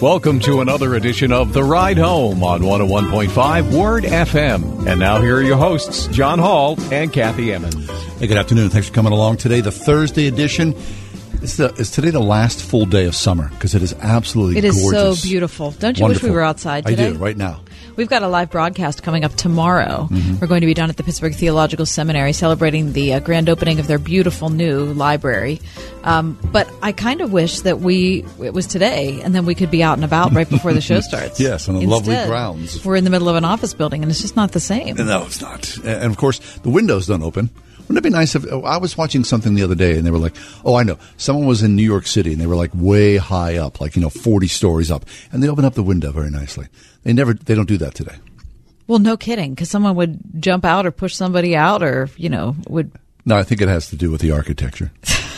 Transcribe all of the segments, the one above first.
Welcome to another edition of The Ride Home on 101.5 Word FM. And now here are your hosts, John Hall and Kathy Emmons. Hey, good afternoon. Thanks for coming along today. The Thursday edition. Is, the, is today the last full day of summer? Because it is absolutely It is gorgeous. so beautiful. Don't you Wonderful. wish we were outside today? I do, right now. We've got a live broadcast coming up tomorrow. Mm-hmm. We're going to be down at the Pittsburgh Theological Seminary celebrating the uh, grand opening of their beautiful new library. Um, but I kind of wish that we it was today, and then we could be out and about right before the show starts. Yes, on the lovely grounds. We're in the middle of an office building, and it's just not the same. No, it's not. And of course, the windows don't open. Wouldn't it be nice if oh, I was watching something the other day and they were like, "Oh, I know, someone was in New York City and they were like way high up, like you know, forty stories up, and they open up the window very nicely. They never, they don't do that today. Well, no kidding, because someone would jump out or push somebody out, or you know, would. No, I think it has to do with the architecture.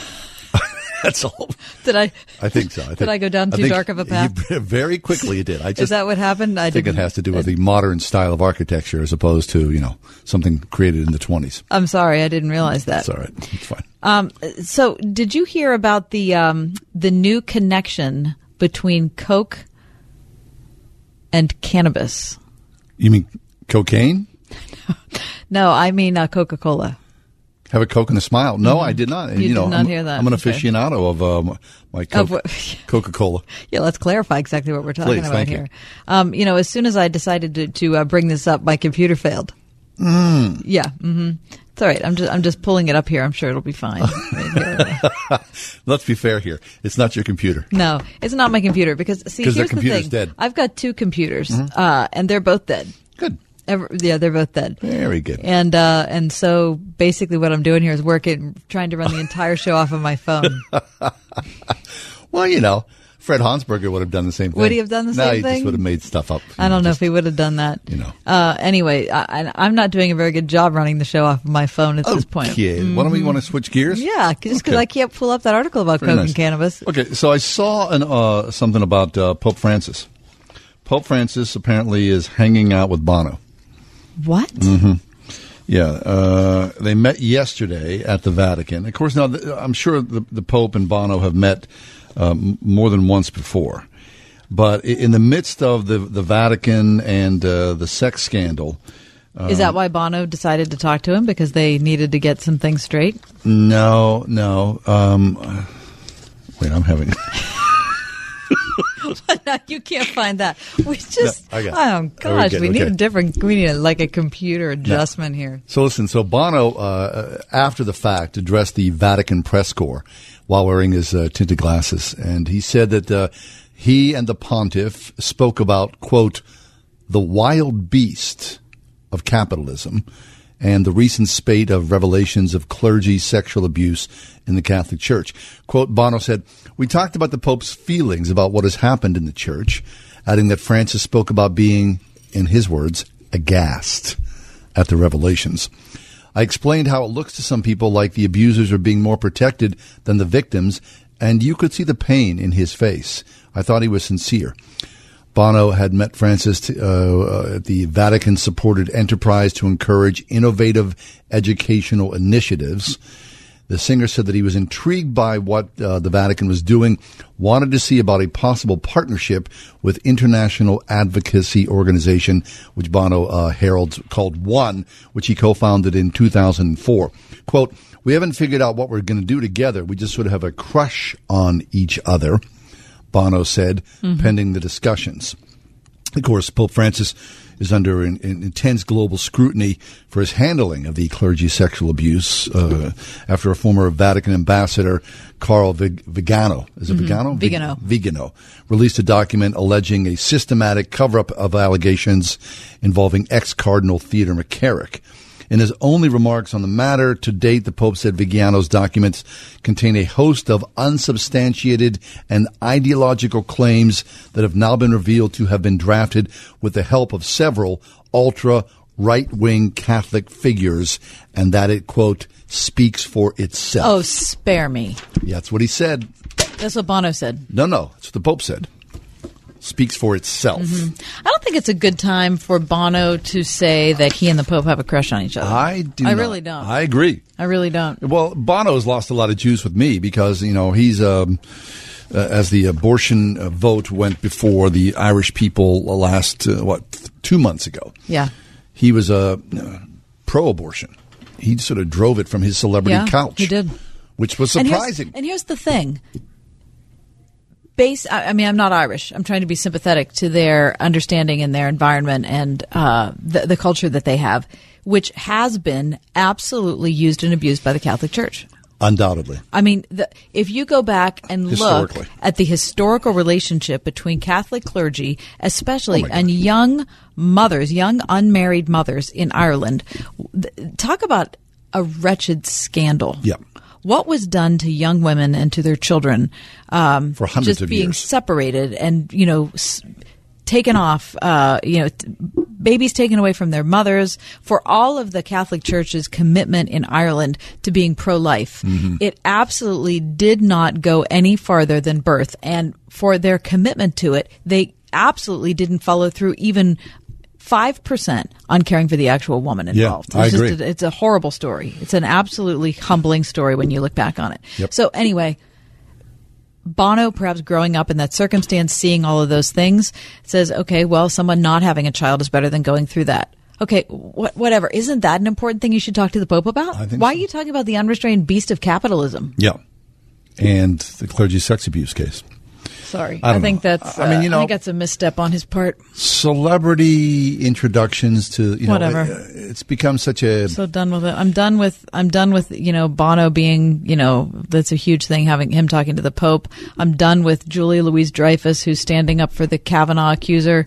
That's all. Did I? I think so. I think, Did I go down too dark of a path? you- very quickly, you did. I just Is that what happened? I think it has to do with the modern style of architecture as opposed to you know something created in the twenties. I'm sorry, I didn't realize that. That's all right. It's fine. Um, so, did you hear about the um, the new connection between Coke and cannabis? You mean cocaine? No, I mean uh, Coca Cola. Have a Coke and a smile? No, I did not. And, Mm-hmm. You know, did not I'm, hear that. I'm an Okay. aficionado of um, my Of Coke, what- Coca-Cola. Yeah, let's clarify exactly what we're talking Please, about thank you. here. Um, you know, as soon as I decided to, to uh, bring this up, my computer failed. Mm. Yeah, hmm it's all right. I'm just I'm just pulling it up here. I'm sure it'll be fine. Let's be fair here. It's not your computer. No, it's not my computer because see, here's the computer's thing. dead. Mm-hmm. I've got two computers, uh, and they're both dead. Good. Ever, yeah, they're both dead. Very good. And uh, and so basically, what I'm doing here is working, trying to run the entire show off of my phone. Well, you know, Fred Hansberger would have done the same thing. Would he have done the no, same he thing? just would have made stuff up. I don't know if he would have done that. You know. Uh, anyway, I, I'm not doing a very good job running the show off of my phone at this point. Okay. Why don't we want to switch gears? Yeah, just because Okay. I can't pull up that article about Very coke nice. and cannabis. Okay, so I saw an, uh, something about uh, Pope Francis. Pope Francis apparently is hanging out with Bono. What? Mm-hmm. Yeah, uh, they met yesterday at the Vatican. Of course, now I'm sure the, the Pope and Bono have met um, more than once before, but in the midst of the the Vatican and uh, the sex scandal, Is that why Bono decided to talk to him because they needed to get some things straight? no, no. Um, wait, I'm having. no, you can't find that. We just, No, I oh gosh, good, we need a different, we need a, like a computer adjustment here. So listen, so Bono, uh, after the fact, addressed the Vatican press corps while wearing his uh, tinted glasses, and he said that uh, he and the pontiff spoke about quote the wild beast of capitalism and the recent spate of revelations of clergy sexual abuse in the Catholic Church. Quote, Bono said, We talked about the Pope's feelings about what has happened in the Church, adding that Francis spoke about being, in his words, aghast at the revelations. I explained how it looks to some people like the abusers are being more protected than the victims, and you could see the pain in his face. I thought he was sincere. Bono had met Francis uh, uh, at the Vatican supported enterprise to encourage innovative educational initiatives. The singer said that he was intrigued by what uh, the Vatican was doing, wanted to see about a possible partnership with international advocacy organization, which Bono uh, heralds called One, which he co-founded in 2004. Quote, we haven't figured out what we're going to do together. We just sort of have a crush on each other. Bono said, pending the discussions. Of course, Pope Francis is under in, in intense global scrutiny for his handling of the clergy sexual abuse uh, after a former Vatican ambassador, Carl Vig- Vigano, is it Vigano? Vigano. Vigano, released a document alleging a systematic cover up of allegations involving ex Cardinal Theodore McCarrick. In his only remarks on the matter to date, the Pope said Vigiano's documents contain a host of unsubstantiated and ideological claims that have now been revealed to have been drafted with the help of several ultra right wing Catholic figures, and that it, quote, speaks for itself. Oh, spare me. Yeah, that's what he said. That's what Bono said. No, no, that's what the Pope said. Speaks for itself. I don't think it's a good time for Bono to say that he and the Pope have a crush on each other. I do. I not. really don't. I agree. I really don't. Well, Bono's lost a lot of juice with me because you know he's um, uh, as the abortion uh, vote went before the Irish people last uh, what two months ago. Yeah. He was a uh, pro-abortion. He sort of drove it from his celebrity Yeah, couch. he did. which was And here's- surprising. And here's, the thing. Base, I I mean, I'm not Irish. I'm trying to be sympathetic to their understanding and their environment and uh, the, the culture that they have, which has been absolutely used and abused by the Catholic Church. Undoubtedly, I mean, the, if you go back and look at the historical relationship between Catholic clergy, especially Oh and young mothers, young unmarried mothers in Ireland, th- talk about a wretched scandal. Yeah. What was done to young women and to their children um, For hundreds just of being years. separated and you know s- taken off, uh, you know, t- babies taken away from their mothers. For all of the Catholic Church's commitment in Ireland to being pro-life, Mm-hmm. it absolutely did not go any farther than birth. And for their commitment to it, they absolutely didn't follow through even. Five percent on caring for the actual woman Yeah, involved. It's I just agree. a- it's a horrible story. It's an absolutely humbling story when you look back on it. Yep. So anyway, Bono, perhaps growing up in that circumstance, seeing all of those things, says, okay, well, someone not having a child is better than going through that. Okay, wh- whatever. Isn't that an important thing you should talk to the Pope about? Why so. are you talking about the unrestrained beast of capitalism? yeah, and the clergy sex abuse case. Sorry, I I, think know. that's. I mean, uh, you know- I think that's a misstep on his part. Celebrity introductions to you know, Whatever. uh, it's become such a So done with it. I'm done with. I'm done with you know Bono being you know that's a huge thing having him talking to the Pope. I'm done with Julie Louise Dreyfus who's standing up for the Kavanaugh accuser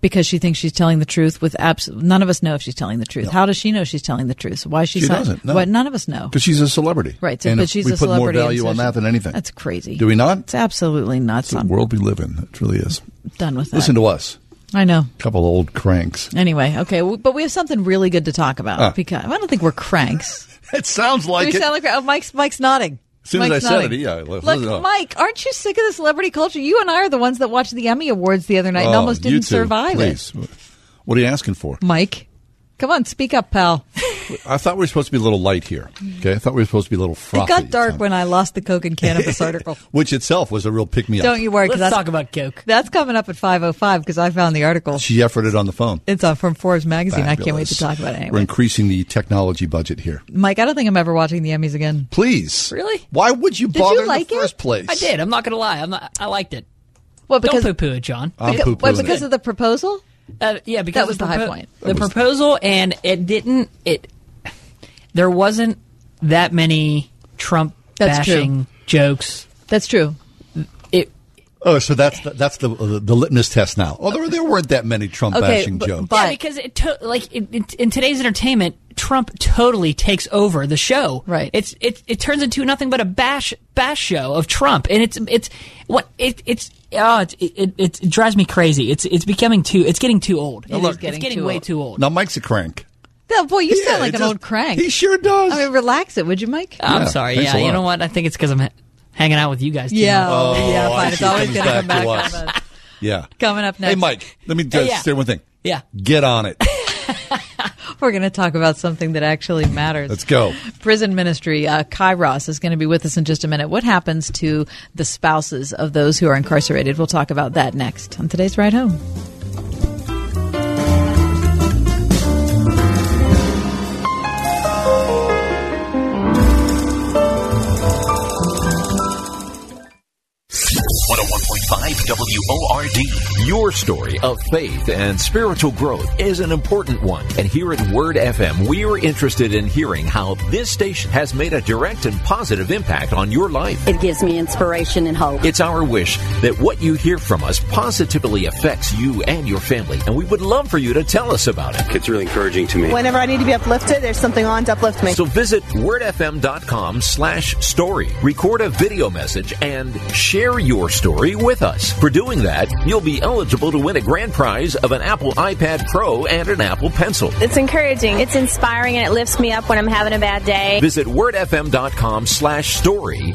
because she thinks she's telling the truth. With abs- none of us know if she's telling the truth. How does she know she's telling the truth? Why she? She doesn't, no. What? None of us know. because she's a celebrity, Right, so, and but she's we a put more value on that than anything. That's crazy. Do we not? It's absolutely nuts. the I'm world we live in. It really is. done with that. Listen to us, I know. a couple old cranks. Anyway, okay, but we have something really good to talk about Ah. because I don't think we're cranks. It sounds Do like we it. sound like oh, Mike's Mike's nodding. As soon as Mike's I said nodding. it, yeah, look, Look. Mike, aren't you sick of the celebrity culture? You and I are the ones that watched the Emmy Awards the other night and Oh, almost didn't two, survive please. What are you asking for? Mike, come on, speak up, pal. I thought we were supposed to be a little light here. Okay, I thought we were supposed to be a little It got dark when I lost the Coke and cannabis article. which itself was a real pick me up. Don't you worry, Let's because that's, talk about Coke. that's coming up at five oh five because I found the article. She efforted on the phone. It's uh, from Forbes magazine. I can't wait to talk about it We're increasing the technology budget here. Mike, I don't think I'm ever watching the Emmys again. Please. Really? Why would you Did bother you like in it? the first place? I did. I'm not going to lie. I'm not, I liked it. What because Don't poo-poo it, John. I'm because, poo-pooing what, because it. of the proposal? Uh, yeah, because That was the the high propo- point. The proposal, and it didn't. It there wasn't that many Trump That's true. bashing jokes. That's true. It Oh, so that's the, that's the, the the litmus test now. Although there, there weren't that many Trump Okay, bashing but- jokes. but- yeah, because it took like it, it, in today's entertainment, Trump totally takes over the show. Right. It's it it turns into nothing but a bash bash show of Trump, and it's it's what it it's. Oh, it, it, it, it drives me crazy. It's it's becoming too. It's getting too old. It is it's getting getting too way old. too old. now Mike's a crank. Yeah, boy, you Yeah, sound like an just- old crank. He sure does. I mean, relax it, would you, Mike? I'm Yeah, sorry. Yeah, you know what? I think it's because I'm ha- hanging out with you guys. Too Yeah, much. Oh, yeah, I fine. It's always going to come back back. to on us. us. Yeah. Coming up next. Hey, Mike, let me Hey, just yeah. say one thing. Yeah. Get on it. We're going to talk about something that actually matters. Let's go. Prison ministry. Uh, Kairos is going to be with us in just a minute. What happens to the spouses of those who are incarcerated? We'll talk about that next on today's Ride Home. WORD Your story of faith and spiritual growth is an important one. And here at Word FM, we are interested in hearing how this station has made a direct and positive impact on your life. It gives me inspiration and hope. It's our wish that what you hear from us positively affects you and your family, and we would love for you to tell us about it. It's really encouraging to me. Whenever I need to be uplifted, there's something on to uplift me. So visit wordfm.com slash story, record a video message, and share your story with us. For doing that, you'll be eligible to win a grand prize of an Apple iPad Pro and an Apple Pencil. It's encouraging. It's inspiring and it lifts me up when I'm having a bad day. Visit wordfm.com slash story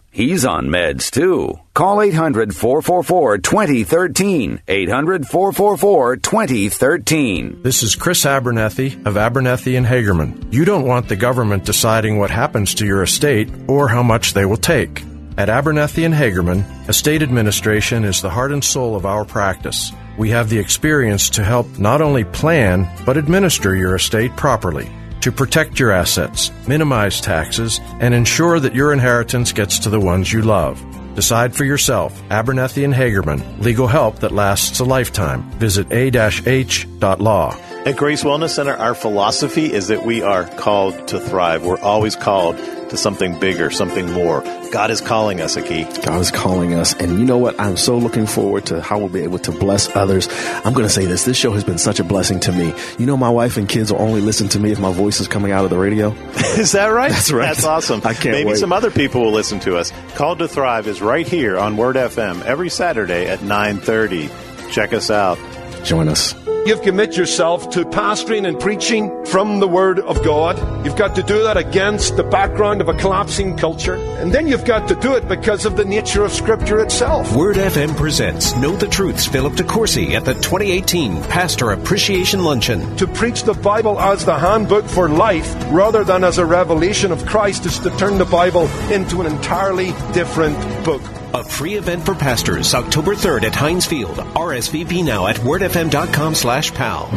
He's on meds too. Call 800 444 2013. 800 444 2013. This is Chris Abernethy of Abernethy and Hagerman. You don't want the government deciding what happens to your estate or how much they will take. At Abernethy and Hagerman, estate administration is the heart and soul of our practice. We have the experience to help not only plan, but administer your estate properly to protect your assets, minimize taxes, and ensure that your inheritance gets to the ones you love. Decide for yourself. Abernethy and Hagerman. Legal help that lasts a lifetime. Visit a-h.law. At Grace Wellness Center, our philosophy is that we are called to thrive. We're always called to something bigger, something more. God is calling us, Aki. God is calling us. And you know what? I'm so looking forward to how we'll be able to bless others. I'm going to say this. This show has been such a blessing to me. You know, my wife and kids will only listen to me if my voice is coming out of the radio. is that right? That's right. That's awesome. I can't Maybe wait. some other people will listen to us. Called to Thrive is right here on Word FM every Saturday at 930. Check us out. Join us. You've commit yourself to pastoring and preaching from the Word of God. You've got to do that against the background of a collapsing culture. And then you've got to do it because of the nature of Scripture itself. Word FM presents Know the Truth's Philip DeCourcy at the 2018 Pastor Appreciation Luncheon. To preach the Bible as the handbook for life rather than as a revelation of Christ is to turn the Bible into an entirely different book. A free event for pastors, October 3rd at Heinz Field. RSVP now at wordfm.com slash pal.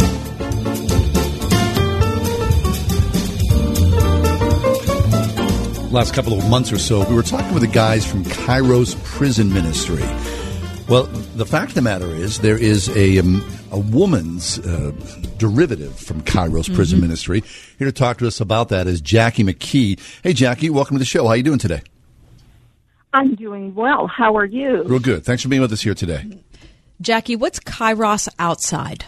Last couple of months or so, we were talking with the guys from Kairos Prison Ministry. Well, the fact of the matter is, there is a um, a woman's uh, derivative from Kairos mm-hmm. Prison Ministry. Here to talk to us about that is Jackie McKee. Hey, Jackie, welcome to the show. How are you doing today? I'm doing well. How are you? Real good. Thanks for being with us here today. Jackie, what's Kairos outside?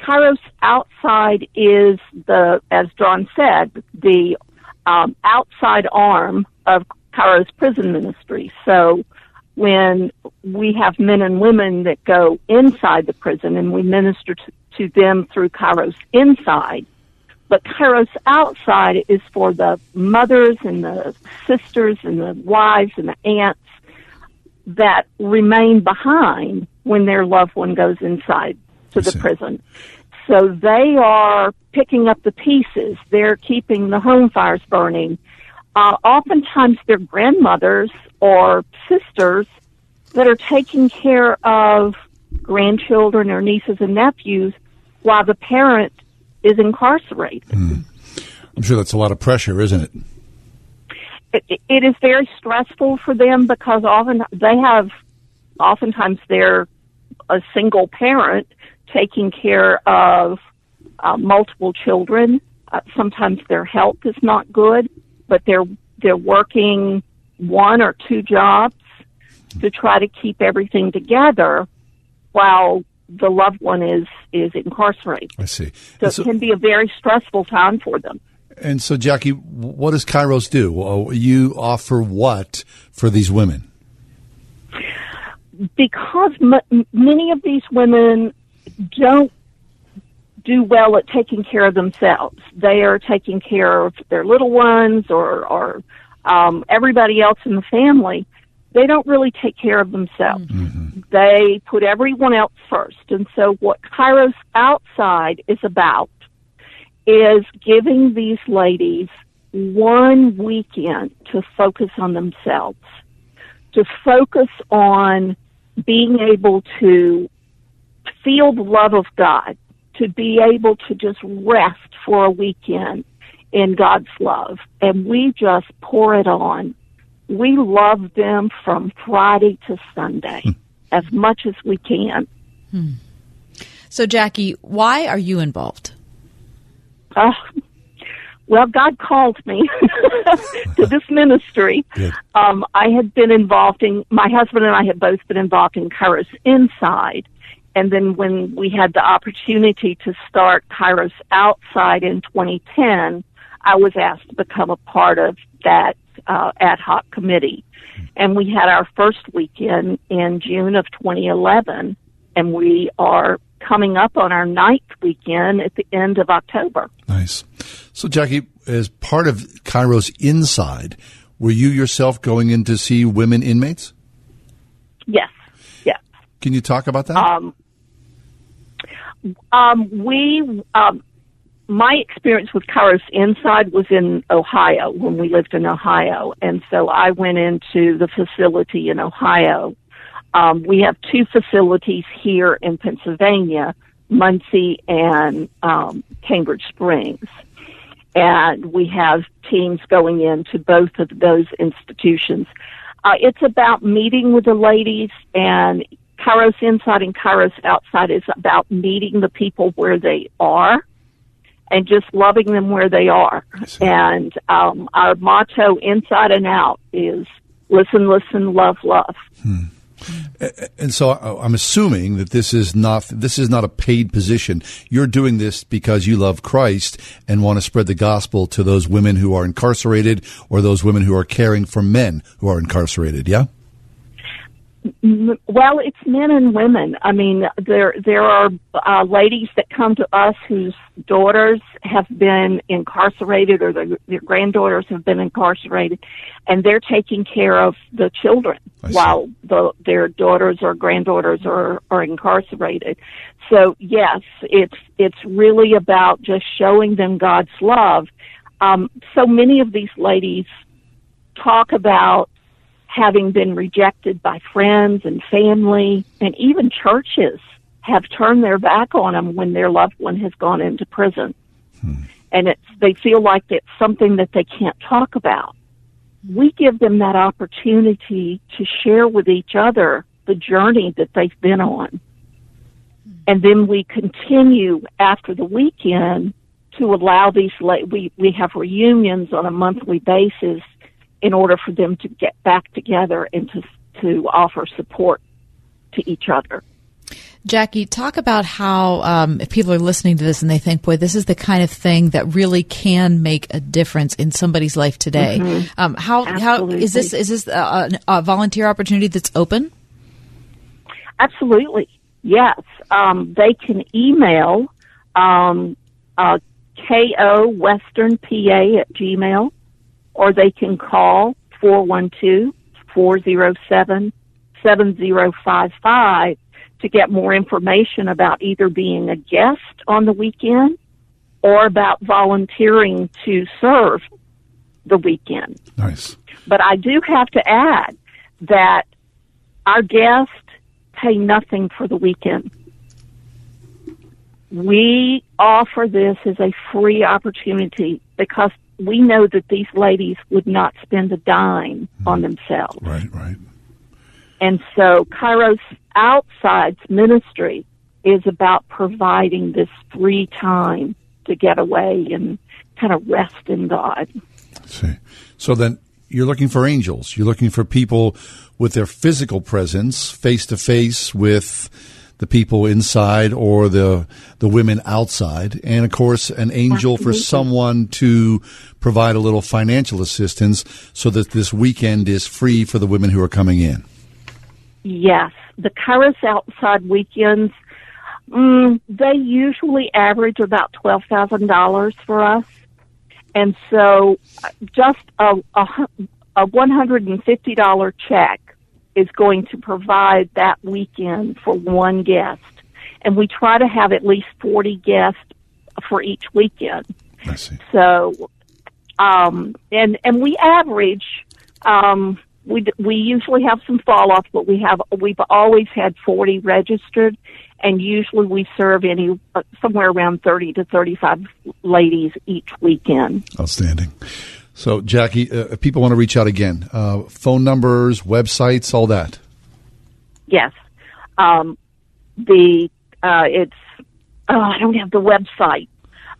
Kairos outside is the, as John said, the um, outside arm of Kairos Prison Ministry. So when we have men and women that go inside the prison and we minister to, to them through Kairos inside, but Kairos outside is for the mothers and the sisters and the wives and the aunts that remain behind when their loved one goes inside to the prison. So they are picking up the pieces. They're keeping the home fires burning. Uh, oftentimes they're grandmothers or sisters that are taking care of grandchildren or nieces and nephews while the parent is incarcerated. Mm. I'm sure that's a lot of pressure, isn't it? it? It is very stressful for them because often they have, oftentimes they're a single parent taking care of uh, multiple children. Uh, sometimes their health is not good, but they're they're working one or two jobs to try to keep everything together while the loved one is is incarcerated. I see. So, so it can be a very stressful time for them. And so, Jackie, what does Kairos do? You offer what for these women? Because m- many of these women don't do well at taking care of themselves. They are taking care of their little ones or, or um, everybody else in the family. They don't really take care of themselves. Mm-hmm. They put everyone else first. And so what Kairos Outside is about is giving these ladies one weekend to focus on themselves, to focus on being able to feel the love of God, to be able to just rest for a weekend in God's love. And we just pour it on. We love them from Friday to Sunday hmm. as much as we can. Hmm. So, Jackie, why are you involved? Uh, well, God called me to this ministry. Um, I had been involved in, my husband and I had both been involved in Kairos Inside. And then when we had the opportunity to start Kairos Outside in 2010, I was asked to become a part of that uh, ad hoc committee. And we had our first weekend in June of 2011, and we are coming up on our ninth weekend at the end of October. Nice. So, Jackie, as part of Kairos Inside, were you yourself going in to see women inmates? Yes. Yes. Can you talk about that? Um, um, we, um, my experience with Kairos Inside was in Ohio when we lived in Ohio, and so I went into the facility in Ohio um, we have two facilities here in Pennsylvania, Muncy and um, Cambridge Springs. And we have teams going into both of those institutions. Uh, it's about meeting with the ladies and Kairos Inside and Kairos Outside is about meeting the people where they are and just loving them where they are. And um, our motto, inside and out, is listen, listen, love, love. Hmm. And so uh, I'm assuming that this is not this is not a paid position. You're doing this because you love Christ and want to spread the gospel to those women who are incarcerated or those women who are caring for men who are incarcerated. Yeah. Well, it's men and women. I mean, there there are uh, ladies that come to us whose daughters have been incarcerated or their, their granddaughters have been incarcerated, and they're taking care of the children while the, their daughters or granddaughters are are incarcerated. So yes, it's it's really about just showing them God's love. Um, so many of these ladies talk about having been rejected by friends and family and even churches have turned their back on them when their loved one has gone into prison. Hmm. And it's, they feel like it's something that they can't talk about. We give them that opportunity to share with each other the journey that they've been on. And then we continue after the weekend to allow these, we, we have reunions on a monthly basis in order for them to get back together and to to offer support to each other. Jackie, talk about how um, if people are listening to this and they think, "Boy, this is the kind of thing that really can make a difference in somebody's life today." Mm-hmm. Um, how Absolutely. how is this is this a, a, volunteer opportunity that's open? Absolutely, yes. Um, they can email um, uh, ko western pa at gmail or they can call 412-407-7055 to get more information about either being a guest on the weekend or about volunteering to serve the weekend. Nice. But I do have to add that our guests pay nothing for the weekend. We offer this as a free opportunity because we know that these ladies would not spend a dime mm. on themselves. Right, right. And so Kairos Outside's ministry is about providing this free time to get away and kind of rest in God. see. So then you're looking for angels. You're looking for people with their physical presence face to face with the people inside or the the women outside, and of course, an angel for someone to provide a little financial assistance so that this weekend is free for the women who are coming in. Yes, the Kairos outside weekends, mm, they usually average about twelve thousand dollars for us, and so uh, just a a, a one hundred and fifty dollar check is going to provide that weekend for one guest, and we try to have at least forty guests for each weekend. I see. So, um, and and we average. Um, we we usually have some fall off, but we have we've always had forty registered, and usually we serve any uh, somewhere around thirty to thirty five ladies each weekend. Outstanding. So, Jackie, uh, if people want to reach out again, uh, phone numbers, websites, all that. Yes, um, the uh, it's oh, I don't have the website.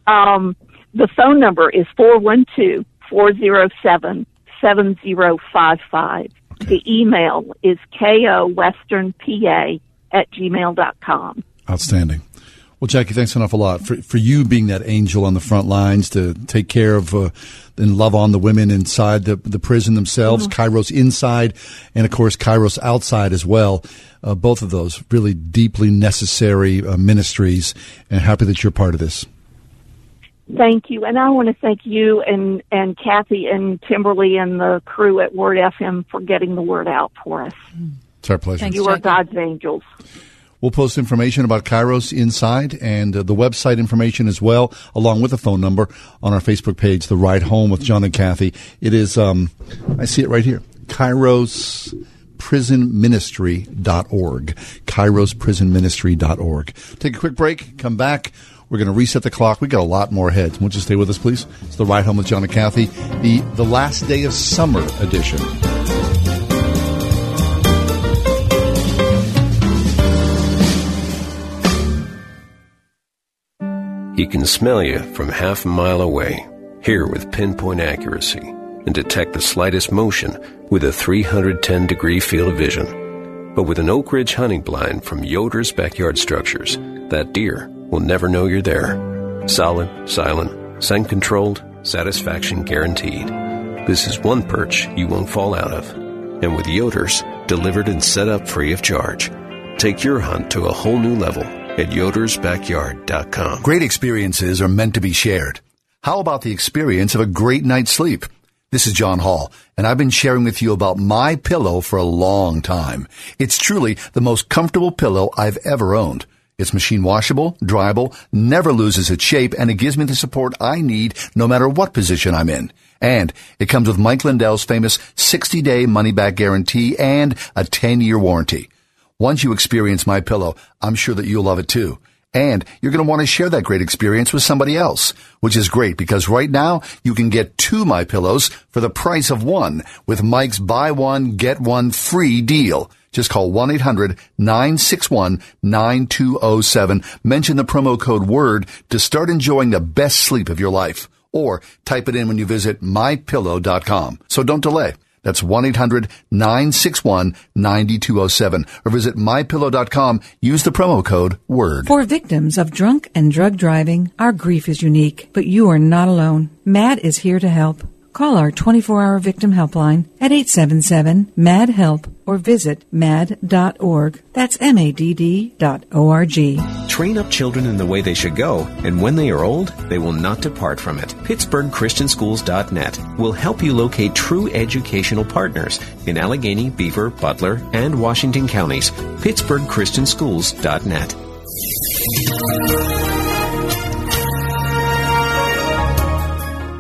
Um, the phone number is four one two four zero seven seven zero five five. The email is kowesternpa at gmail dot com. Outstanding. Well, Jackie, thanks an awful lot for for you being that angel on the front lines to take care of uh, and love on the women inside the the prison themselves, Kairos inside, and of course Kairos outside as well. Uh, both of those really deeply necessary uh, ministries, and happy that you're part of this. Thank you, and I want to thank you and and Kathy and Timberly and the crew at Word FM for getting the word out for us. It's our pleasure. And you are God's angels. We'll post information about Kairos inside and uh, the website information as well, along with a phone number on our Facebook page, The Ride Home with John and Kathy. It is, um, I see it right here, Kairos prisonministry.org. KairosPrisonMinistry.org. Take a quick break, come back. We're going to reset the clock. we got a lot more ahead. Won't you stay with us, please? It's The Ride Home with John and Kathy, the, the last day of summer edition. He can smell you from half a mile away, hear with pinpoint accuracy, and detect the slightest motion with a 310 degree field of vision. But with an Oak Ridge hunting blind from Yoder's Backyard Structures, that deer will never know you're there. Solid, silent, scent controlled, satisfaction guaranteed. This is one perch you won't fall out of. And with Yoder's, delivered and set up free of charge. Take your hunt to a whole new level at yodersbackyard.com. Great experiences are meant to be shared. How about the experience of a great night's sleep? This is John Hall, and I've been sharing with you about my pillow for a long time. It's truly the most comfortable pillow I've ever owned. It's machine washable, dryable, never loses its shape, and it gives me the support I need no matter what position I'm in. And it comes with Mike Lindell's famous 60 day money back guarantee and a 10 year warranty. Once you experience my pillow, I'm sure that you'll love it too. And you're going to want to share that great experience with somebody else, which is great because right now you can get two My Pillows for the price of one with Mike's buy one, get one free deal. Just call 1-800-961-9207. Mention the promo code WORD to start enjoying the best sleep of your life. Or type it in when you visit mypillow.com. So don't delay. That's 1-800-961-9207 or visit mypillow.com. Use the promo code WORD. For victims of drunk and drug driving, our grief is unique, but you are not alone. MADD is here to help. Call our 24-hour victim helpline at 877-MADD-HELP or visit madd.org. That's M-A-D-D dot O-R-G. Train up children in the way they should go, and when they are old, they will not depart from it. PittsburghChristianSchools.net will help you locate true educational partners in Allegheny, Beaver, Butler, and Washington counties. PittsburghChristianSchools.net.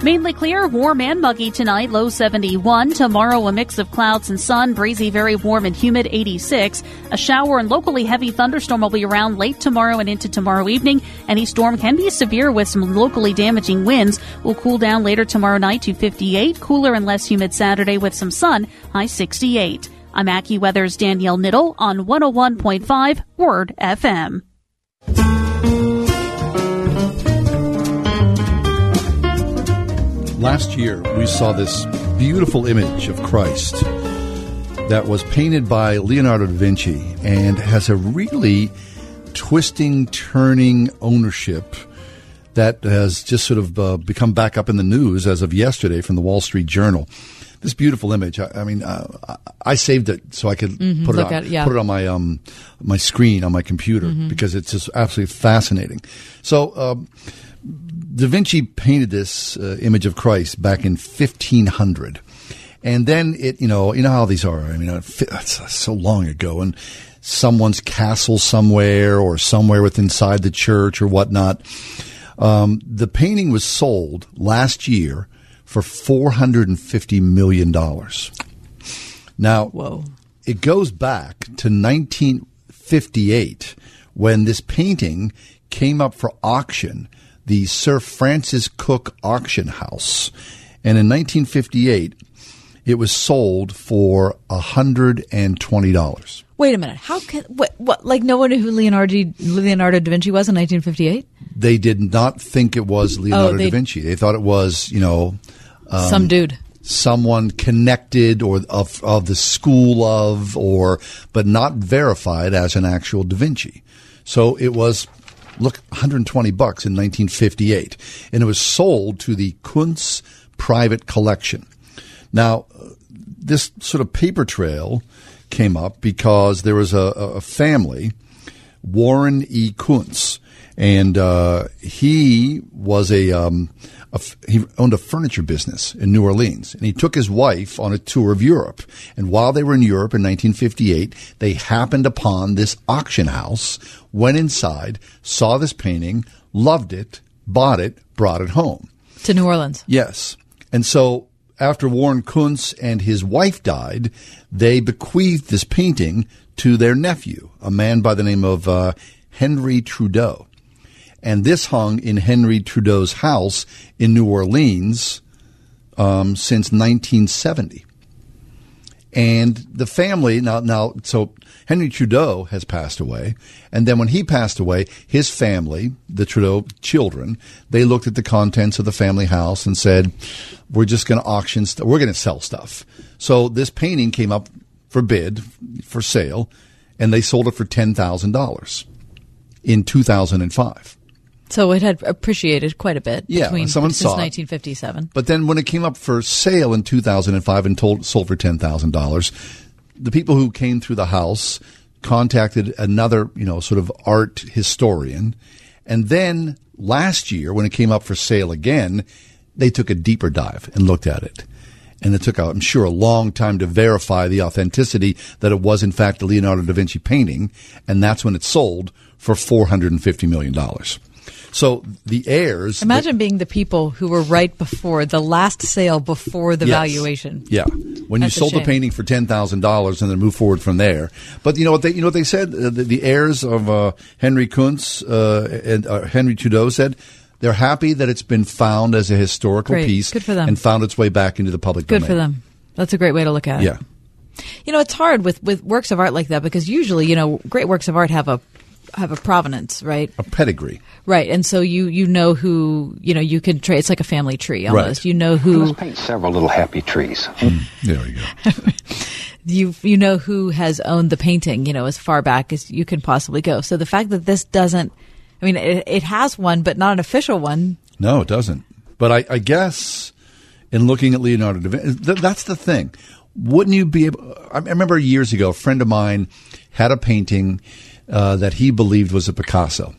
Mainly clear, warm and muggy tonight, low 71. Tomorrow, a mix of clouds and sun, breezy, very warm and humid, 86. A shower and locally heavy thunderstorm will be around late tomorrow and into tomorrow evening. Any storm can be severe with some locally damaging winds. Will cool down later tomorrow night to 58. Cooler and less humid Saturday with some sun, high 68. I'm AccuWeather's Danielle Niddle on 101.5 Word FM. Last year, we saw this beautiful image of Christ that was painted by Leonardo da Vinci and has a really twisting, turning ownership that has just sort of uh, become back up in the news as of yesterday from the Wall Street Journal. This beautiful image. I, I mean, uh, I saved it so I could Mhm, put it on, it, yeah. put it on my um, my screen on my computer Mhm. because it's just absolutely fascinating. So. Um, Da Vinci painted this uh, image of Christ back in 1500. And then it, you know, you know how these are. I mean, it's so long ago, and someone's castle somewhere or somewhere with inside the church or whatnot. Um, the painting was sold last year for $450 million. Now, Whoa. it goes back to 1958 when this painting came up for auction, the Sir Francis Cook Auction House. And in 1958, it was sold for $120. Wait a minute. How can what? What? Like no one knew who Leonardo Leonardo da Vinci was in 1958. They did not think it was Leonardo Oh, da Vinci. They thought it was, you know, um, Some dude. someone connected or of of the school of or but not verified as an actual Da Vinci. So it was look 120 bucks in 1958 and it was sold to the Kuntz private collection. Now this sort of paper trail came up because there was a, a family Warren E. Kuntz, and uh, he was a, um, a f- he owned a furniture business in New Orleans, and he took his wife on a tour of Europe. And while they were in Europe in 1958, they happened upon this auction house, went inside, saw this painting, loved it, bought it, brought it home. To New Orleans. Yes. And so after Warren Kuntz and his wife died, they bequeathed this painting to their nephew, a man by the name of uh, Henry Trudeau. And this hung in Henry Trudeau's house in New Orleans um, since 1970. And the family now now so Henry Trudeau has passed away, and then when he passed away, his family, the Trudeau children, they looked at the contents of the family house and said, "We're just going to auction. We're going to sell stuff." So this painting came up for bid for sale, and they sold it for ten thousand dollars in two thousand and five. So it had appreciated quite a bit Yeah, between someone since saw it. 1957. But then when it came up for sale in 2005 and told, sold for $10,000, the people who came through the house contacted another, you know, sort of art historian. And then last year, when it came up for sale again, they took a deeper dive and looked at it. And it took, I'm sure, a long time to verify the authenticity that it was, in fact, a Leonardo da Vinci painting. And that's when it sold for $450 million. So the heirs. Imagine being the people who were right before the last sale before the Yes. valuation. Yeah, when you That's a sold the painting for ten thousand dollars and then move forward from there. But you know what they you know what they said uh, the, the heirs of uh, Henry Kuntz uh, and uh, Henry Trudeau said they're happy that it's been found as a historical Great. piece Good for them. and found its way back into the public Good domain. for them. That's a great way to look at it. Yeah. You know, it's hard with, with works of art like that because usually, you know, great works of art have a have a provenance, right? A pedigree. Right, and so you you know who you know you can trace. It's like a family tree almost. Right. You know who Let's paint several little happy trees. Hmm, there we go. you you know who has owned the painting. You know as far back as you can possibly go. So the fact that this doesn't, I mean, it, it has one, but not an official one. No, it doesn't. But I, I guess in looking at Leonardo da Vinci, th- that's the thing. Wouldn't you be able? I remember years ago, a friend of mine had a painting uh, that he believed was a Picasso.